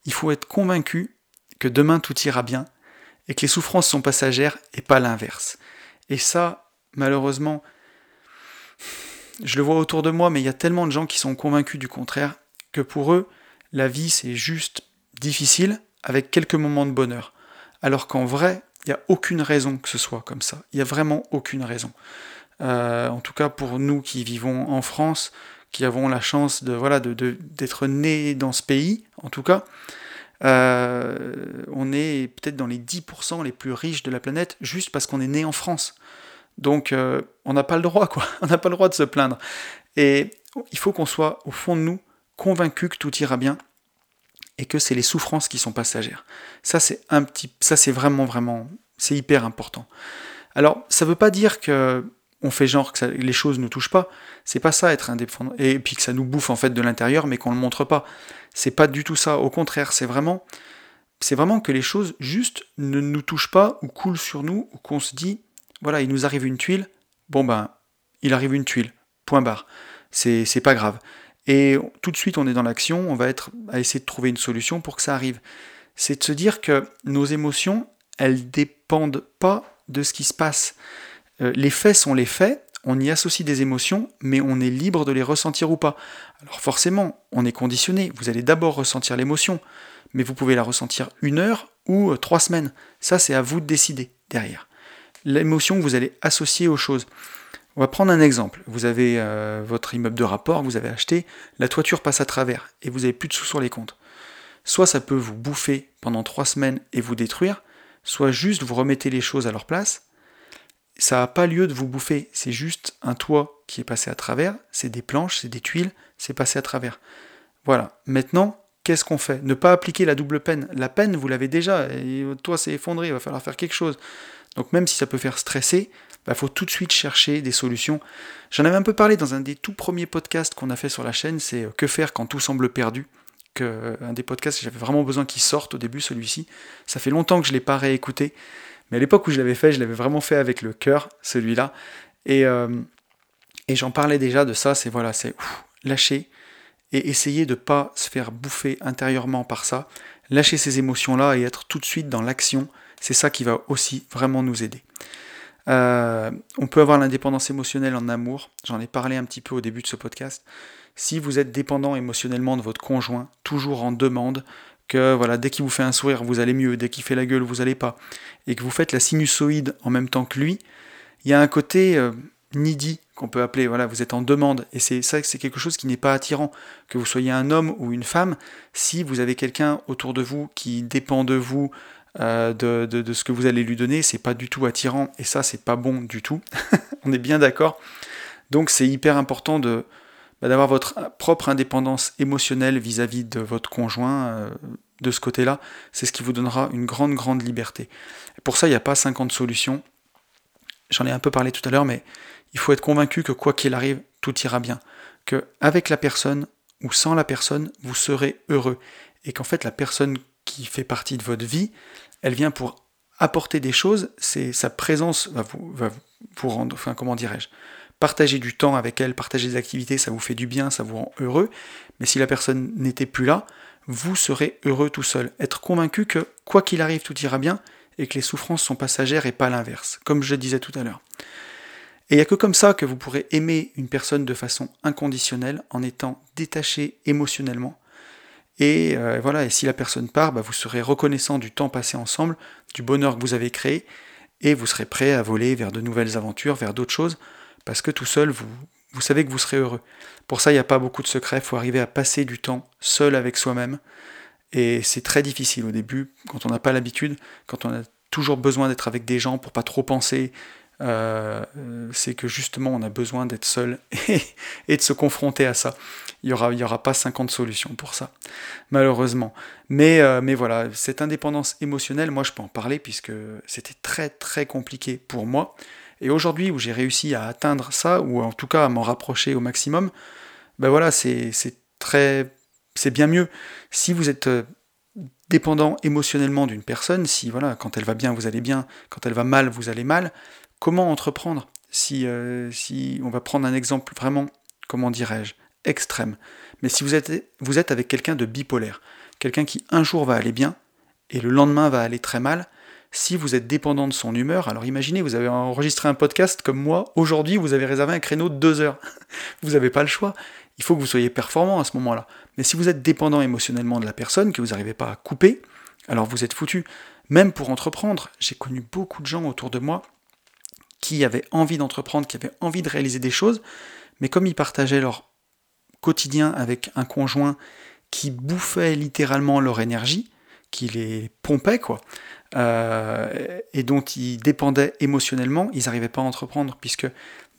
A: il faut être convaincu que demain tout ira bien et que les souffrances sont passagères et pas l'inverse. Et ça, malheureusement, je le vois autour de moi, mais il y a tellement de gens qui sont convaincus du contraire que pour eux, la vie c'est juste difficile avec quelques moments de bonheur. Alors qu'en vrai, il n'y a aucune raison que ce soit comme ça. Il n'y a vraiment aucune raison. Euh, en tout cas pour nous qui vivons en France, qui avons la chance de voilà d'être nés dans ce pays, en tout cas, euh, on est peut-être dans les 10% les plus riches de la planète juste parce qu'on est né en France. Donc euh, on n'a pas le droit, quoi. On n'a pas le droit de se plaindre. Et il faut qu'on soit au fond de nous convaincu que tout ira bien et que c'est les souffrances qui sont passagères. Ça c'est un petit, ça c'est vraiment vraiment, c'est hyper important. Alors ça veut pas dire que on fait genre que les choses ne nous touchent pas. C'est pas ça être indépendant. Et puis que ça nous bouffe en fait de l'intérieur, mais qu'on le montre pas. C'est pas du tout ça. Au contraire, c'est vraiment, c'est vraiment que les choses juste ne nous touchent pas ou coulent sur nous, ou qu'on se dit, voilà, il nous arrive une tuile. Bon ben, il arrive une tuile. Point barre. C'est, c'est pas grave. Et tout de suite, on est dans l'action. On va être à essayer de trouver une solution pour que ça arrive. C'est de se dire que nos émotions, elles dépendent pas de ce qui se passe. Euh, les faits sont les faits, on y associe des émotions, mais on est libre de les ressentir ou pas. Alors forcément, on est conditionné, vous allez d'abord ressentir l'émotion, mais vous pouvez la ressentir une heure ou euh, trois semaines. Ça, c'est à vous de décider derrière. L'émotion vous allez associer aux choses. On va prendre un exemple. Vous avez euh, votre immeuble de rapport, vous avez acheté, la toiture passe à travers et vous n'avez plus de sous sur les comptes. Soit ça peut vous bouffer pendant trois semaines et vous détruire, soit juste vous remettez les choses à leur place ça n'a pas lieu de vous bouffer, c'est juste un toit qui est passé à travers, c'est des planches, c'est des tuiles, c'est passé à travers. Voilà, maintenant, qu'est-ce qu'on fait? Ne pas appliquer la double peine. La peine, vous l'avez déjà, et votre toit s'est effondré, il va falloir faire quelque chose. Donc même si ça peut faire stresser, bah, faut tout de suite chercher des solutions. J'en avais un peu parlé dans un des tout premiers podcasts qu'on a fait sur la chaîne, c'est euh, Que faire quand tout semble perdu que, euh, un des podcasts, j'avais vraiment besoin qu'il sorte au début, celui-ci. Ça fait longtemps que je ne l'ai pas réécouté. Mais à l'époque où je l'avais fait, je l'avais vraiment fait avec le cœur, celui-là. Et, euh, et j'en parlais déjà de ça, c'est voilà, c'est lâcher et essayer de ne pas se faire bouffer intérieurement par ça. Lâcher ces émotions-là et être tout de suite dans l'action, c'est ça qui va aussi vraiment nous aider. Euh, on peut avoir l'indépendance émotionnelle en amour, j'en ai parlé un petit peu au début de ce podcast. Si vous êtes dépendant émotionnellement de votre conjoint, toujours en demande, que voilà, dès qu'il vous fait un sourire, vous allez mieux, dès qu'il fait la gueule, vous allez pas, et que vous faites la sinusoïde en même temps que lui, il y a un côté euh, needy qu'on peut appeler, voilà, vous êtes en demande, et c'est ça, c'est quelque chose qui n'est pas attirant, que vous soyez un homme ou une femme, si vous avez quelqu'un autour de vous qui dépend de vous, euh, de, de, ce que vous allez lui donner, c'est pas du tout attirant, et ça, c'est pas bon du tout, on est bien d'accord. Donc c'est hyper important de, bah, d'avoir votre propre indépendance émotionnelle vis-à-vis de votre conjoint, euh, de ce côté-là, c'est ce qui vous donnera une grande, grande liberté. pour ça, il n'y a pas 50 solutions. J'en ai un peu parlé tout à l'heure, mais il faut être convaincu que quoi qu'il arrive, tout ira bien. Que avec la personne ou sans la personne, vous serez heureux. Et qu'en fait, la personne qui fait partie de votre vie, elle vient pour apporter des choses, c'est sa présence va vous, va vous rendre, enfin comment dirais-je, partager du temps avec elle, partager des activités, ça vous fait du bien, ça vous rend heureux. Mais si la personne n'était plus là, vous serez heureux tout seul. Être convaincu que quoi qu'il arrive, tout ira bien et que les souffrances sont passagères et pas l'inverse, comme je disais tout à l'heure. Et il n'y a que comme ça que vous pourrez aimer une personne de façon inconditionnelle en étant détaché émotionnellement. Et euh, voilà, et si la personne part, bah, vous serez reconnaissant du temps passé ensemble, du bonheur que vous avez créé, et vous serez prêt à voler vers de nouvelles aventures, vers d'autres choses, parce que tout seul, vous, vous savez que vous serez heureux. Pour ça, il n'y a pas beaucoup de secrets, il faut arriver à passer du temps seul avec soi-même. Et c'est très difficile au début, quand on n'a pas l'habitude, quand on a toujours besoin d'être avec des gens pour pas trop penser, euh, c'est que justement on a besoin d'être seul et, de se confronter à ça. Il n'y aura, il y aura pas 50 solutions pour ça, malheureusement. Mais, euh, mais voilà, cette indépendance émotionnelle, moi je peux en parler puisque c'était très très compliqué pour moi. Et aujourd'hui où j'ai réussi à atteindre ça, ou en tout cas à m'en rapprocher au maximum, ben voilà, c'est très... c'est bien mieux. Si vous êtes euh, dépendant émotionnellement d'une personne, si voilà, quand elle va bien, vous allez bien, quand elle va mal, vous allez mal, comment entreprendre si, euh, si on va prendre un exemple vraiment, comment dirais-je, extrême. Mais si vous êtes, vous êtes avec quelqu'un de bipolaire, quelqu'un qui un jour va aller bien et le lendemain va aller très mal, si vous êtes dépendant de son humeur, alors imaginez, vous avez enregistré un podcast comme moi, aujourd'hui vous avez réservé un créneau de deux heures. vous n'avez pas le choix. Il faut que vous soyez performant à ce moment-là. Mais si vous êtes dépendant émotionnellement de la personne, que vous n'arrivez pas à couper, alors vous êtes foutu. Même pour entreprendre, j'ai connu beaucoup de gens autour de moi qui avaient envie d'entreprendre, qui avaient envie de réaliser des choses, mais comme ils partageaient leur quotidien avec un conjoint qui bouffait littéralement leur énergie, qui les pompait, quoi, euh, et dont ils dépendaient émotionnellement, ils n'arrivaient pas à entreprendre, puisque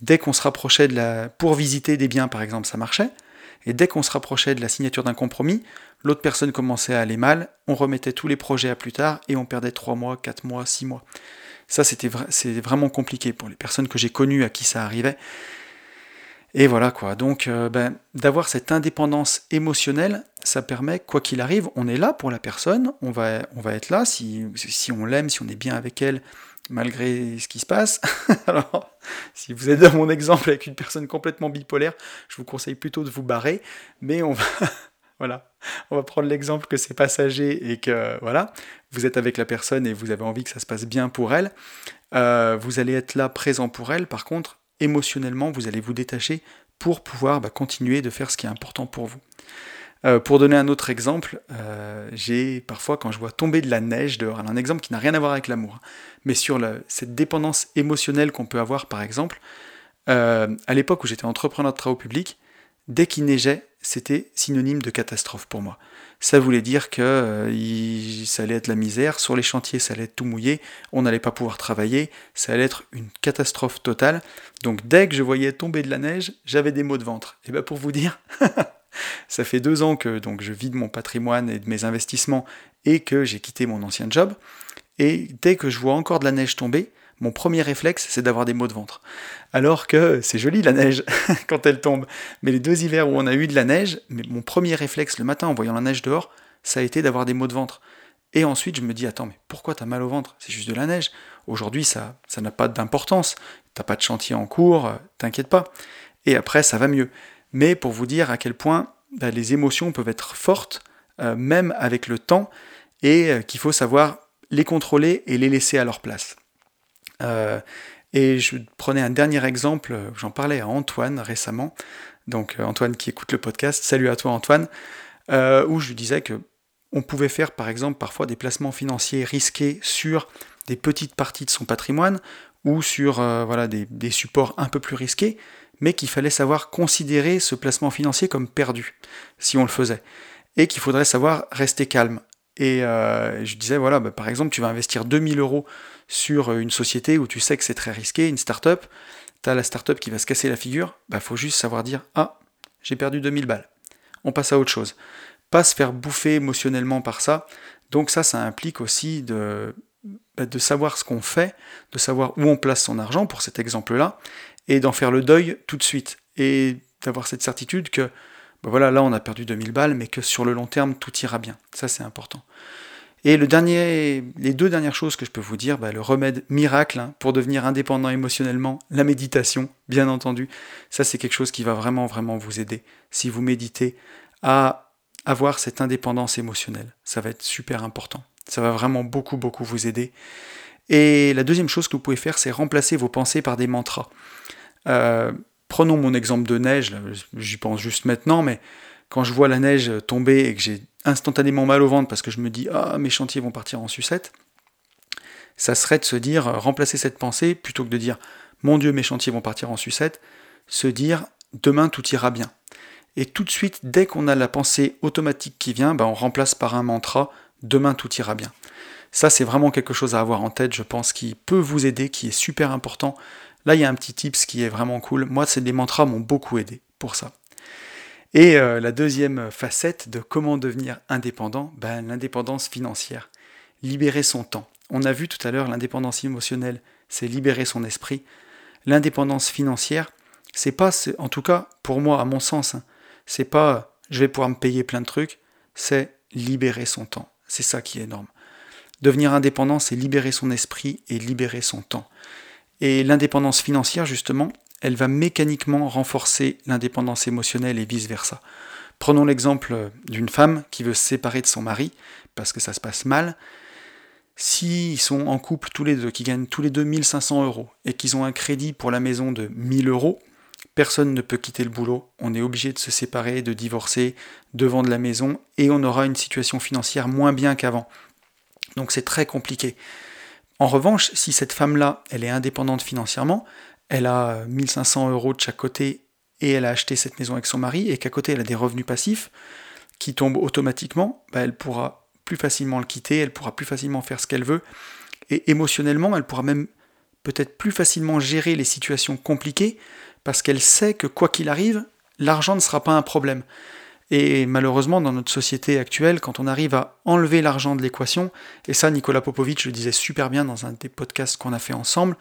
A: dès qu'on se rapprochait de la... pour visiter des biens, par exemple, ça marchait, et dès qu'on se rapprochait de la signature d'un compromis, l'autre personne commençait à aller mal, on remettait tous les projets à plus tard, et on perdait 3 mois, 4 mois, 6 mois. Ça, c'était c'est vraiment compliqué pour les personnes que j'ai connues à qui ça arrivait. Et voilà quoi. Donc, euh, ben, d'avoir cette indépendance émotionnelle, ça permet, quoi qu'il arrive, on est là pour la personne, on va, être là si on l'aime, si on est bien avec elle, malgré ce qui se passe. Alors, si vous êtes dans mon exemple avec une personne complètement bipolaire, je vous conseille plutôt de vous barrer, mais on va, voilà, on va prendre l'exemple que c'est passager et que voilà, vous êtes avec la personne et vous avez envie que ça se passe bien pour elle. Euh, vous allez être là présent pour elle. Par contre, émotionnellement, vous allez vous détacher pour pouvoir bah, continuer de faire ce qui est important pour vous. Euh, pour donner un autre exemple, euh, j'ai parfois quand je vois tomber de la neige dehors, un exemple qui n'a rien à voir avec l'amour, hein, mais sur cette dépendance émotionnelle qu'on peut avoir par exemple, à l'époque où j'étais entrepreneur de travaux publics, dès qu'il neigeait, c'était synonyme de catastrophe pour moi. Ça voulait dire que euh, ça allait être la misère, sur les chantiers ça allait être tout mouillé, on n'allait pas pouvoir travailler, ça allait être une catastrophe totale. Donc dès que je voyais tomber de la neige, j'avais des maux de ventre. Et bien pour vous dire, ça fait deux ans que donc je vide mon patrimoine et de mes investissements et que j'ai quitté mon ancien job. Et dès que je vois encore de la neige tomber, mon premier réflexe, c'est d'avoir des maux de ventre. Alors que c'est joli la neige quand elle tombe. Mais les deux hivers où on a eu de la neige, mon premier réflexe le matin en voyant la neige dehors, ça a été d'avoir des maux de ventre. Et ensuite, je me dis, attends, mais pourquoi t'as mal au ventre? C'est juste de la neige. Aujourd'hui, ça ça n'a pas d'importance. T'as pas de chantier en cours, euh, t'inquiète pas. Et après, ça va mieux. Mais pour vous dire à quel point bah, les émotions peuvent être fortes, euh, même avec le temps, et euh, qu'il faut savoir les contrôler et les laisser à leur place. Euh, et je prenais un dernier exemple, j'en parlais à Antoine récemment, donc euh, Antoine qui écoute le podcast, salut à toi Antoine, euh, où je lui disais que on pouvait faire par exemple parfois des placements financiers risqués sur des petites parties de son patrimoine ou sur voilà, des, des, supports un peu plus risqués, mais qu'il fallait savoir considérer ce placement financier comme perdu si on le faisait, et qu'il faudrait savoir rester calme. Et je disais, voilà, bah, par exemple, tu vas investir 2000 euros sur une société où tu sais que c'est très risqué, une start-up, tu as la start-up qui va se casser la figure, bah faut juste savoir dire Ah, j'ai perdu 2000 balles. On passe à autre chose. Pas se faire bouffer émotionnellement par ça. Donc ça, ça implique aussi bah, de savoir ce qu'on fait, de savoir où on place son argent pour cet exemple-là, et d'en faire le deuil tout de suite. Et d'avoir cette certitude que, ben voilà, là on a perdu 2000 balles, mais que sur le long terme, tout ira bien. Ça, c'est important. Et le dernier, les deux dernières choses que je peux vous dire, bah, le remède miracle hein, pour devenir indépendant émotionnellement, la méditation, bien entendu. Ça, c'est quelque chose qui va vraiment, vraiment vous aider si vous méditez à avoir cette indépendance émotionnelle. Ça va être super important. Ça va vraiment beaucoup, beaucoup vous aider. Et la deuxième chose que vous pouvez faire, c'est remplacer vos pensées par des mantras. Euh, prenons mon exemple de neige, j'y pense juste maintenant, mais quand je vois la neige tomber et que j'ai instantanément mal au ventre parce que je me dis ah mes chantiers vont partir en sucette, ça serait de se dire remplacer cette pensée plutôt que de dire mon Dieu mes chantiers vont partir en sucette, se dire demain tout ira bien. Et tout de suite, dès qu'on a la pensée automatique qui vient, bah, on remplace par un mantra demain tout ira bien. Ça, c'est vraiment quelque chose à avoir en tête, je pense, qui peut vous aider, qui est super important. Là, il y a un petit tips qui est vraiment cool. Moi, ces des mantras m'ont beaucoup aidé pour ça. Et euh, la deuxième facette de comment devenir indépendant, ben, l'indépendance financière. Libérer son temps. On a vu tout à l'heure l'indépendance émotionnelle, c'est libérer son esprit. L'indépendance financière, c'est pas, en tout cas pour moi, à mon sens, hein, c'est pas je vais pouvoir me payer plein de trucs, c'est libérer son temps. C'est ça qui est énorme. Devenir indépendant, c'est libérer son esprit et libérer son temps. Et l'indépendance financière, justement, elle va mécaniquement renforcer l'indépendance émotionnelle et vice-versa. Prenons l'exemple d'une femme qui veut se séparer de son mari parce que ça se passe mal. S'ils sont en couple tous les deux, qui gagnent tous les deux 1500 euros et qu'ils ont un crédit pour la maison de 1000 euros, personne ne peut quitter le boulot. On est obligé de se séparer, de divorcer, de vendre la maison et on aura une situation financière moins bien qu'avant. Donc c'est très compliqué. En revanche, si cette femme-là, elle est indépendante financièrement, elle a 1500 euros de chaque côté et elle a acheté cette maison avec son mari et qu'à côté elle a des revenus passifs qui tombent automatiquement, bah, elle pourra plus facilement le quitter, elle pourra plus facilement faire ce qu'elle veut et émotionnellement elle pourra même peut-être plus facilement gérer les situations compliquées parce qu'elle sait que quoi qu'il arrive, l'argent ne sera pas un problème. Et malheureusement, dans notre société actuelle, quand on arrive à enlever l'argent de l'équation, et ça Nicolas Popovic le disait super bien dans un des podcasts qu'on a fait ensemble,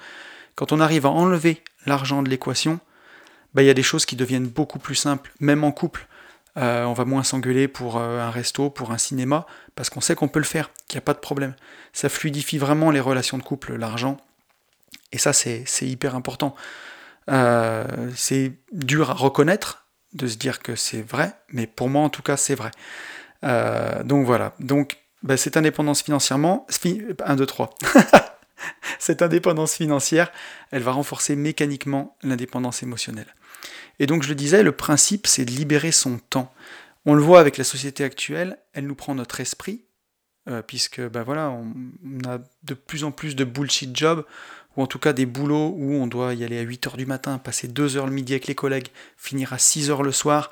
A: quand on arrive à enlever l'argent de l'équation, bah, il y a des choses qui deviennent beaucoup plus simples, même en couple. Euh, on va moins s'engueuler pour euh, un resto, pour un cinéma, parce qu'on sait qu'on peut le faire, qu'il n'y a pas de problème. Ça fluidifie vraiment les relations de couple, l'argent. Et ça, c'est hyper important. Euh, c'est dur à reconnaître, de se dire que c'est vrai, mais pour moi, en tout cas, c'est vrai. donc voilà. Donc, bah, cette indépendance financièrement, 1, 2, 3. Cette indépendance financière, elle va renforcer mécaniquement l'indépendance émotionnelle. Et donc je le disais, le principe, c'est de libérer son temps. On le voit avec la société actuelle, elle nous prend notre esprit, euh, puisque ben voilà, on, a de plus en plus de bullshit jobs, ou en tout cas des boulots où on doit y aller à 8h du matin, passer 2h le midi avec les collègues, finir à 6h le soir.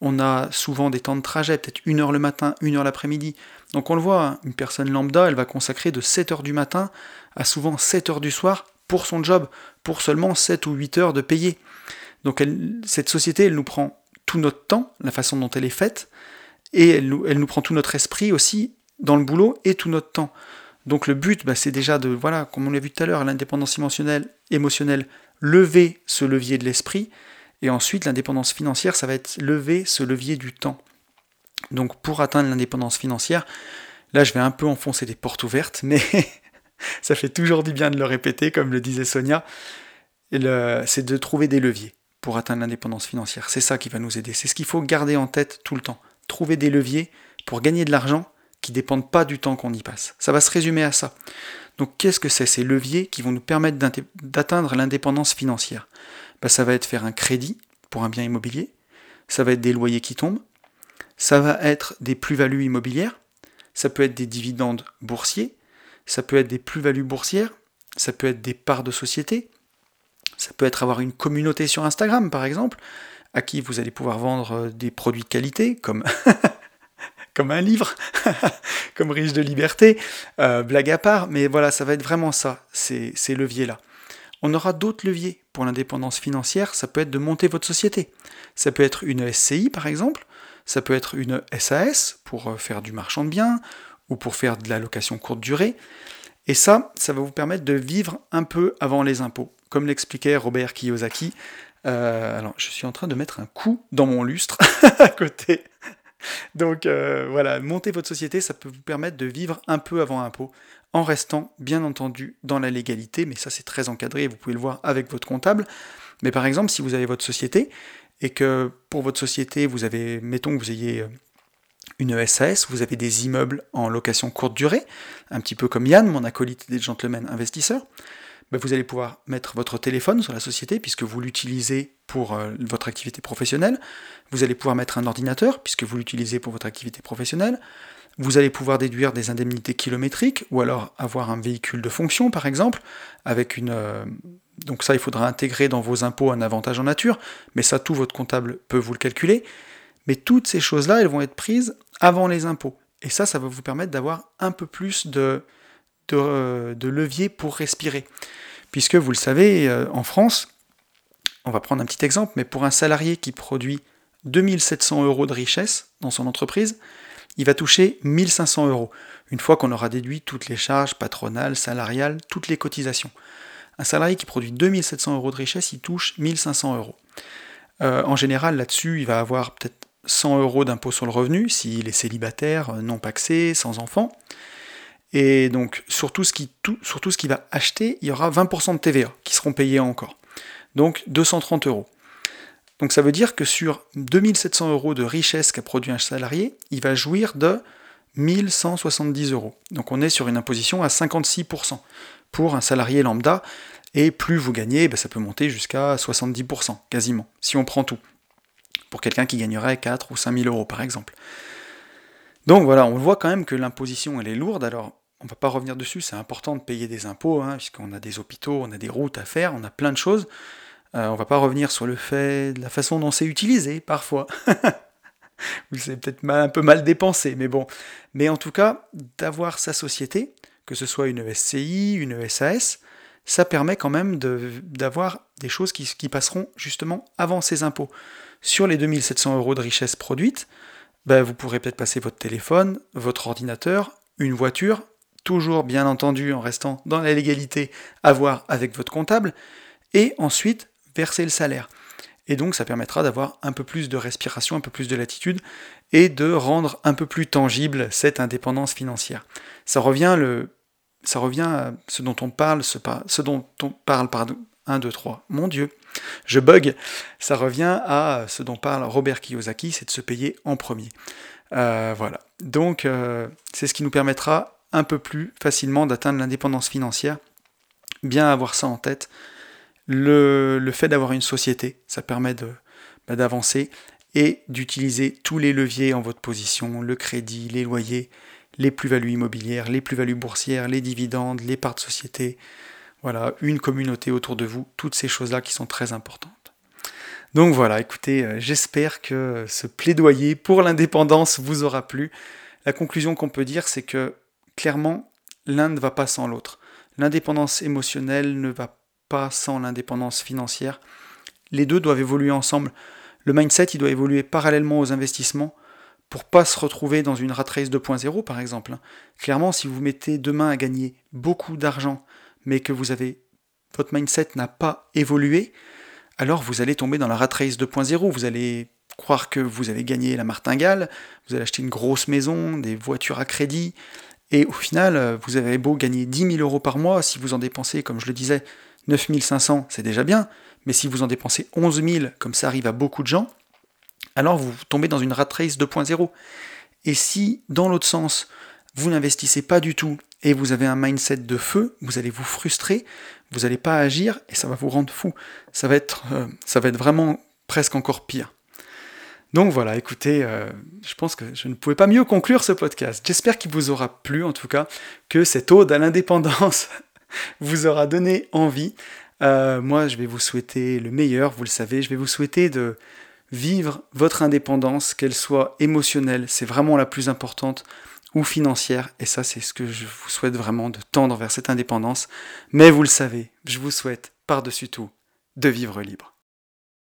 A: On a souvent des temps de trajet, peut-être 1h le matin, 1h l'après-midi. Donc on le voit, hein, une personne lambda, elle va consacrer de 7h du matin à souvent 7 heures du soir pour son job, pour seulement 7 ou 8 heures de payer. Donc cette société, elle nous prend tout notre temps, la façon dont elle est faite, et elle elle nous prend tout notre esprit aussi dans le boulot et tout notre temps. Donc le but, bah, c'est déjà de, voilà, comme on l'a vu tout à l'heure, l'indépendance émotionnelle, émotionnelle, lever ce levier de l'esprit, et ensuite l'indépendance financière, ça va être lever ce levier du temps. Donc pour atteindre l'indépendance financière, là je vais un peu enfoncer des portes ouvertes, mais ça fait toujours du bien de le répéter, comme le disait Sonia. C'est de trouver des leviers pour atteindre l'indépendance financière. C'est ça qui va nous aider. C'est ce qu'il faut garder en tête tout le temps. Trouver des leviers pour gagner de l'argent qui dépendent pas du temps qu'on y passe. Ça va se résumer à ça. Donc qu'est-ce que c'est ces leviers qui vont nous permettre d'atteindre l'indépendance financière? Ben, Ça va être faire un crédit pour un bien immobilier, ça va être des loyers qui tombent, ça va être des plus-values immobilières, ça peut être des dividendes boursiers, ça peut être des plus-values boursières, ça peut être des parts de société, ça peut être avoir une communauté sur Instagram par exemple, à qui vous allez pouvoir vendre euh, des produits de qualité comme, comme un livre, comme Riche de Liberté, euh, blague à part, mais voilà, ça va être vraiment ça, ces, leviers-là. On aura d'autres leviers pour l'indépendance financière, ça peut être de monter votre société, ça peut être une SCI par exemple, ça peut être une SAS pour euh, faire du marchand de biens, ou pour faire de la location courte durée. Et ça, ça va vous permettre de vivre un peu avant les impôts. comme l'expliquait Robert Kiyosaki, euh, alors je suis en train de mettre un coup dans mon lustre à côté. Donc euh, voilà, monter votre société, ça peut vous permettre de vivre un peu avant impôt, en restant bien entendu dans la légalité, mais ça c'est très encadré, vous pouvez le voir avec votre comptable. Mais par exemple, si vous avez votre société, et que pour votre société, vous avez, mettons que vous ayez euh, une SAS, vous avez des immeubles en location courte durée, un petit peu comme Yann, mon acolyte des gentlemen investisseurs, ben, vous allez pouvoir mettre votre téléphone sur la société puisque vous l'utilisez pour euh, votre activité professionnelle. Vous allez pouvoir mettre un ordinateur puisque vous l'utilisez pour votre activité professionnelle. Vous allez pouvoir déduire des indemnités kilométriques ou alors avoir un véhicule de fonction par exemple avec une euh, donc ça il faudra intégrer dans vos impôts un avantage en nature, mais ça tout votre comptable peut vous le calculer. Mais toutes ces choses-là, elles vont être prises avant les impôts. Et ça, ça va vous permettre d'avoir un peu plus de, de, euh, de, levier pour respirer. Puisque vous le savez, euh, en France, on va prendre un petit exemple, mais pour un salarié qui produit 2700 euros de richesse dans son entreprise, il va toucher 1500 euros, une fois qu'on aura déduit toutes les charges patronales, salariales, toutes les cotisations. Un salarié qui produit 2700 euros de richesse, il touche 1500 euros. Euh, en général, là-dessus, il va avoir peut-être 100 euros d'impôt sur le revenu s'il est célibataire, non paxé, sans enfant. Et donc, sur tout, ce qui, ce qu'il va acheter, il y aura 20% de TVA qui seront payés encore. Donc, 230 euros. Donc, ça veut dire que sur 2700 euros de richesse qu'a produit un salarié, il va jouir de 1170 euros. Donc, on est sur une imposition à 56% pour un salarié lambda. Et plus vous gagnez, ben, ça peut monter jusqu'à 70%, quasiment, si on prend tout. Pour quelqu'un qui gagnerait 4 ou 5 000 euros, par exemple. Donc voilà, on voit quand même que l'imposition, elle est lourde. Alors, on ne va pas revenir dessus, c'est important de payer des impôts, hein, puisqu'on a des hôpitaux, on a des routes à faire, on a plein de choses. Euh, on ne va pas revenir sur le fait de la façon dont c'est utilisé, parfois. c'est peut-être un peu mal dépensé, mais bon. Mais en tout cas, d'avoir sa société, que ce soit une SCI, une SAS, ça permet quand même d'avoir des choses qui, qui, passeront justement avant ces impôts. Sur les 2700 euros de richesse produite, ben vous pourrez peut-être passer votre téléphone, votre ordinateur, une voiture, toujours bien entendu en restant dans la légalité à voir avec votre comptable, et ensuite verser le salaire. Et donc ça permettra d'avoir un peu plus de respiration, un peu plus de latitude, et de rendre un peu plus tangible cette indépendance financière. Ça revient, le, ça revient à ce dont on parle, ce, ce dont on parle, pardon, 1, 2, 3, mon Dieu, je bug, ça revient à ce dont parle Robert Kiyosaki, c'est de se payer en premier. Euh, voilà, donc euh, c'est ce qui nous permettra un peu plus facilement d'atteindre l'indépendance financière. Bien avoir ça en tête. Le, fait d'avoir une société, ça permet bah, d'avancer et d'utiliser tous les leviers en votre position, le crédit, les loyers, les plus-values immobilières, les plus-values boursières, les dividendes, les parts de société, voilà, une communauté autour de vous, toutes ces choses-là qui sont très importantes. Donc voilà, écoutez, euh, j'espère que ce plaidoyer pour l'indépendance vous aura plu. La conclusion qu'on peut dire, c'est que clairement, l'un ne va pas sans l'autre. L'indépendance émotionnelle ne va pas sans l'indépendance financière. Les deux doivent évoluer ensemble. Le mindset, il doit évoluer parallèlement aux investissements pour pas se retrouver dans une rat race 2.0 par exemple. Clairement, si vous mettez demain à gagner beaucoup d'argent, mais que vous avez votre mindset n'a pas évolué, alors vous allez tomber dans la rat race 2.0. Vous allez croire que vous avez gagné la martingale, vous allez acheter une grosse maison, des voitures à crédit, et au final, vous avez beau gagner 10 000 euros par mois, si vous en dépensez, comme je le disais, 9 500, c'est déjà bien, mais si vous en dépensez 11 000, comme ça arrive à beaucoup de gens, alors vous tombez dans une rat race 2.0. Et si, dans l'autre sens, vous n'investissez pas du tout et vous avez un mindset de feu, vous allez vous frustrer, vous n'allez pas agir et ça va vous rendre fou. Ça va être, euh, ça va être vraiment presque encore pire. Donc voilà, écoutez, euh, je pense que je ne pouvais pas mieux conclure ce podcast. J'espère qu'il vous aura plu, en tout cas, que cette ode à l'indépendance vous aura donné envie. Euh, moi, je vais vous souhaiter le meilleur, vous le savez, je vais vous souhaiter de vivre votre indépendance, qu'elle soit émotionnelle, c'est vraiment la plus importante, ou financière, et ça c'est ce que je vous souhaite vraiment de tendre vers cette indépendance. Mais vous le savez, je vous souhaite par-dessus tout de vivre libre.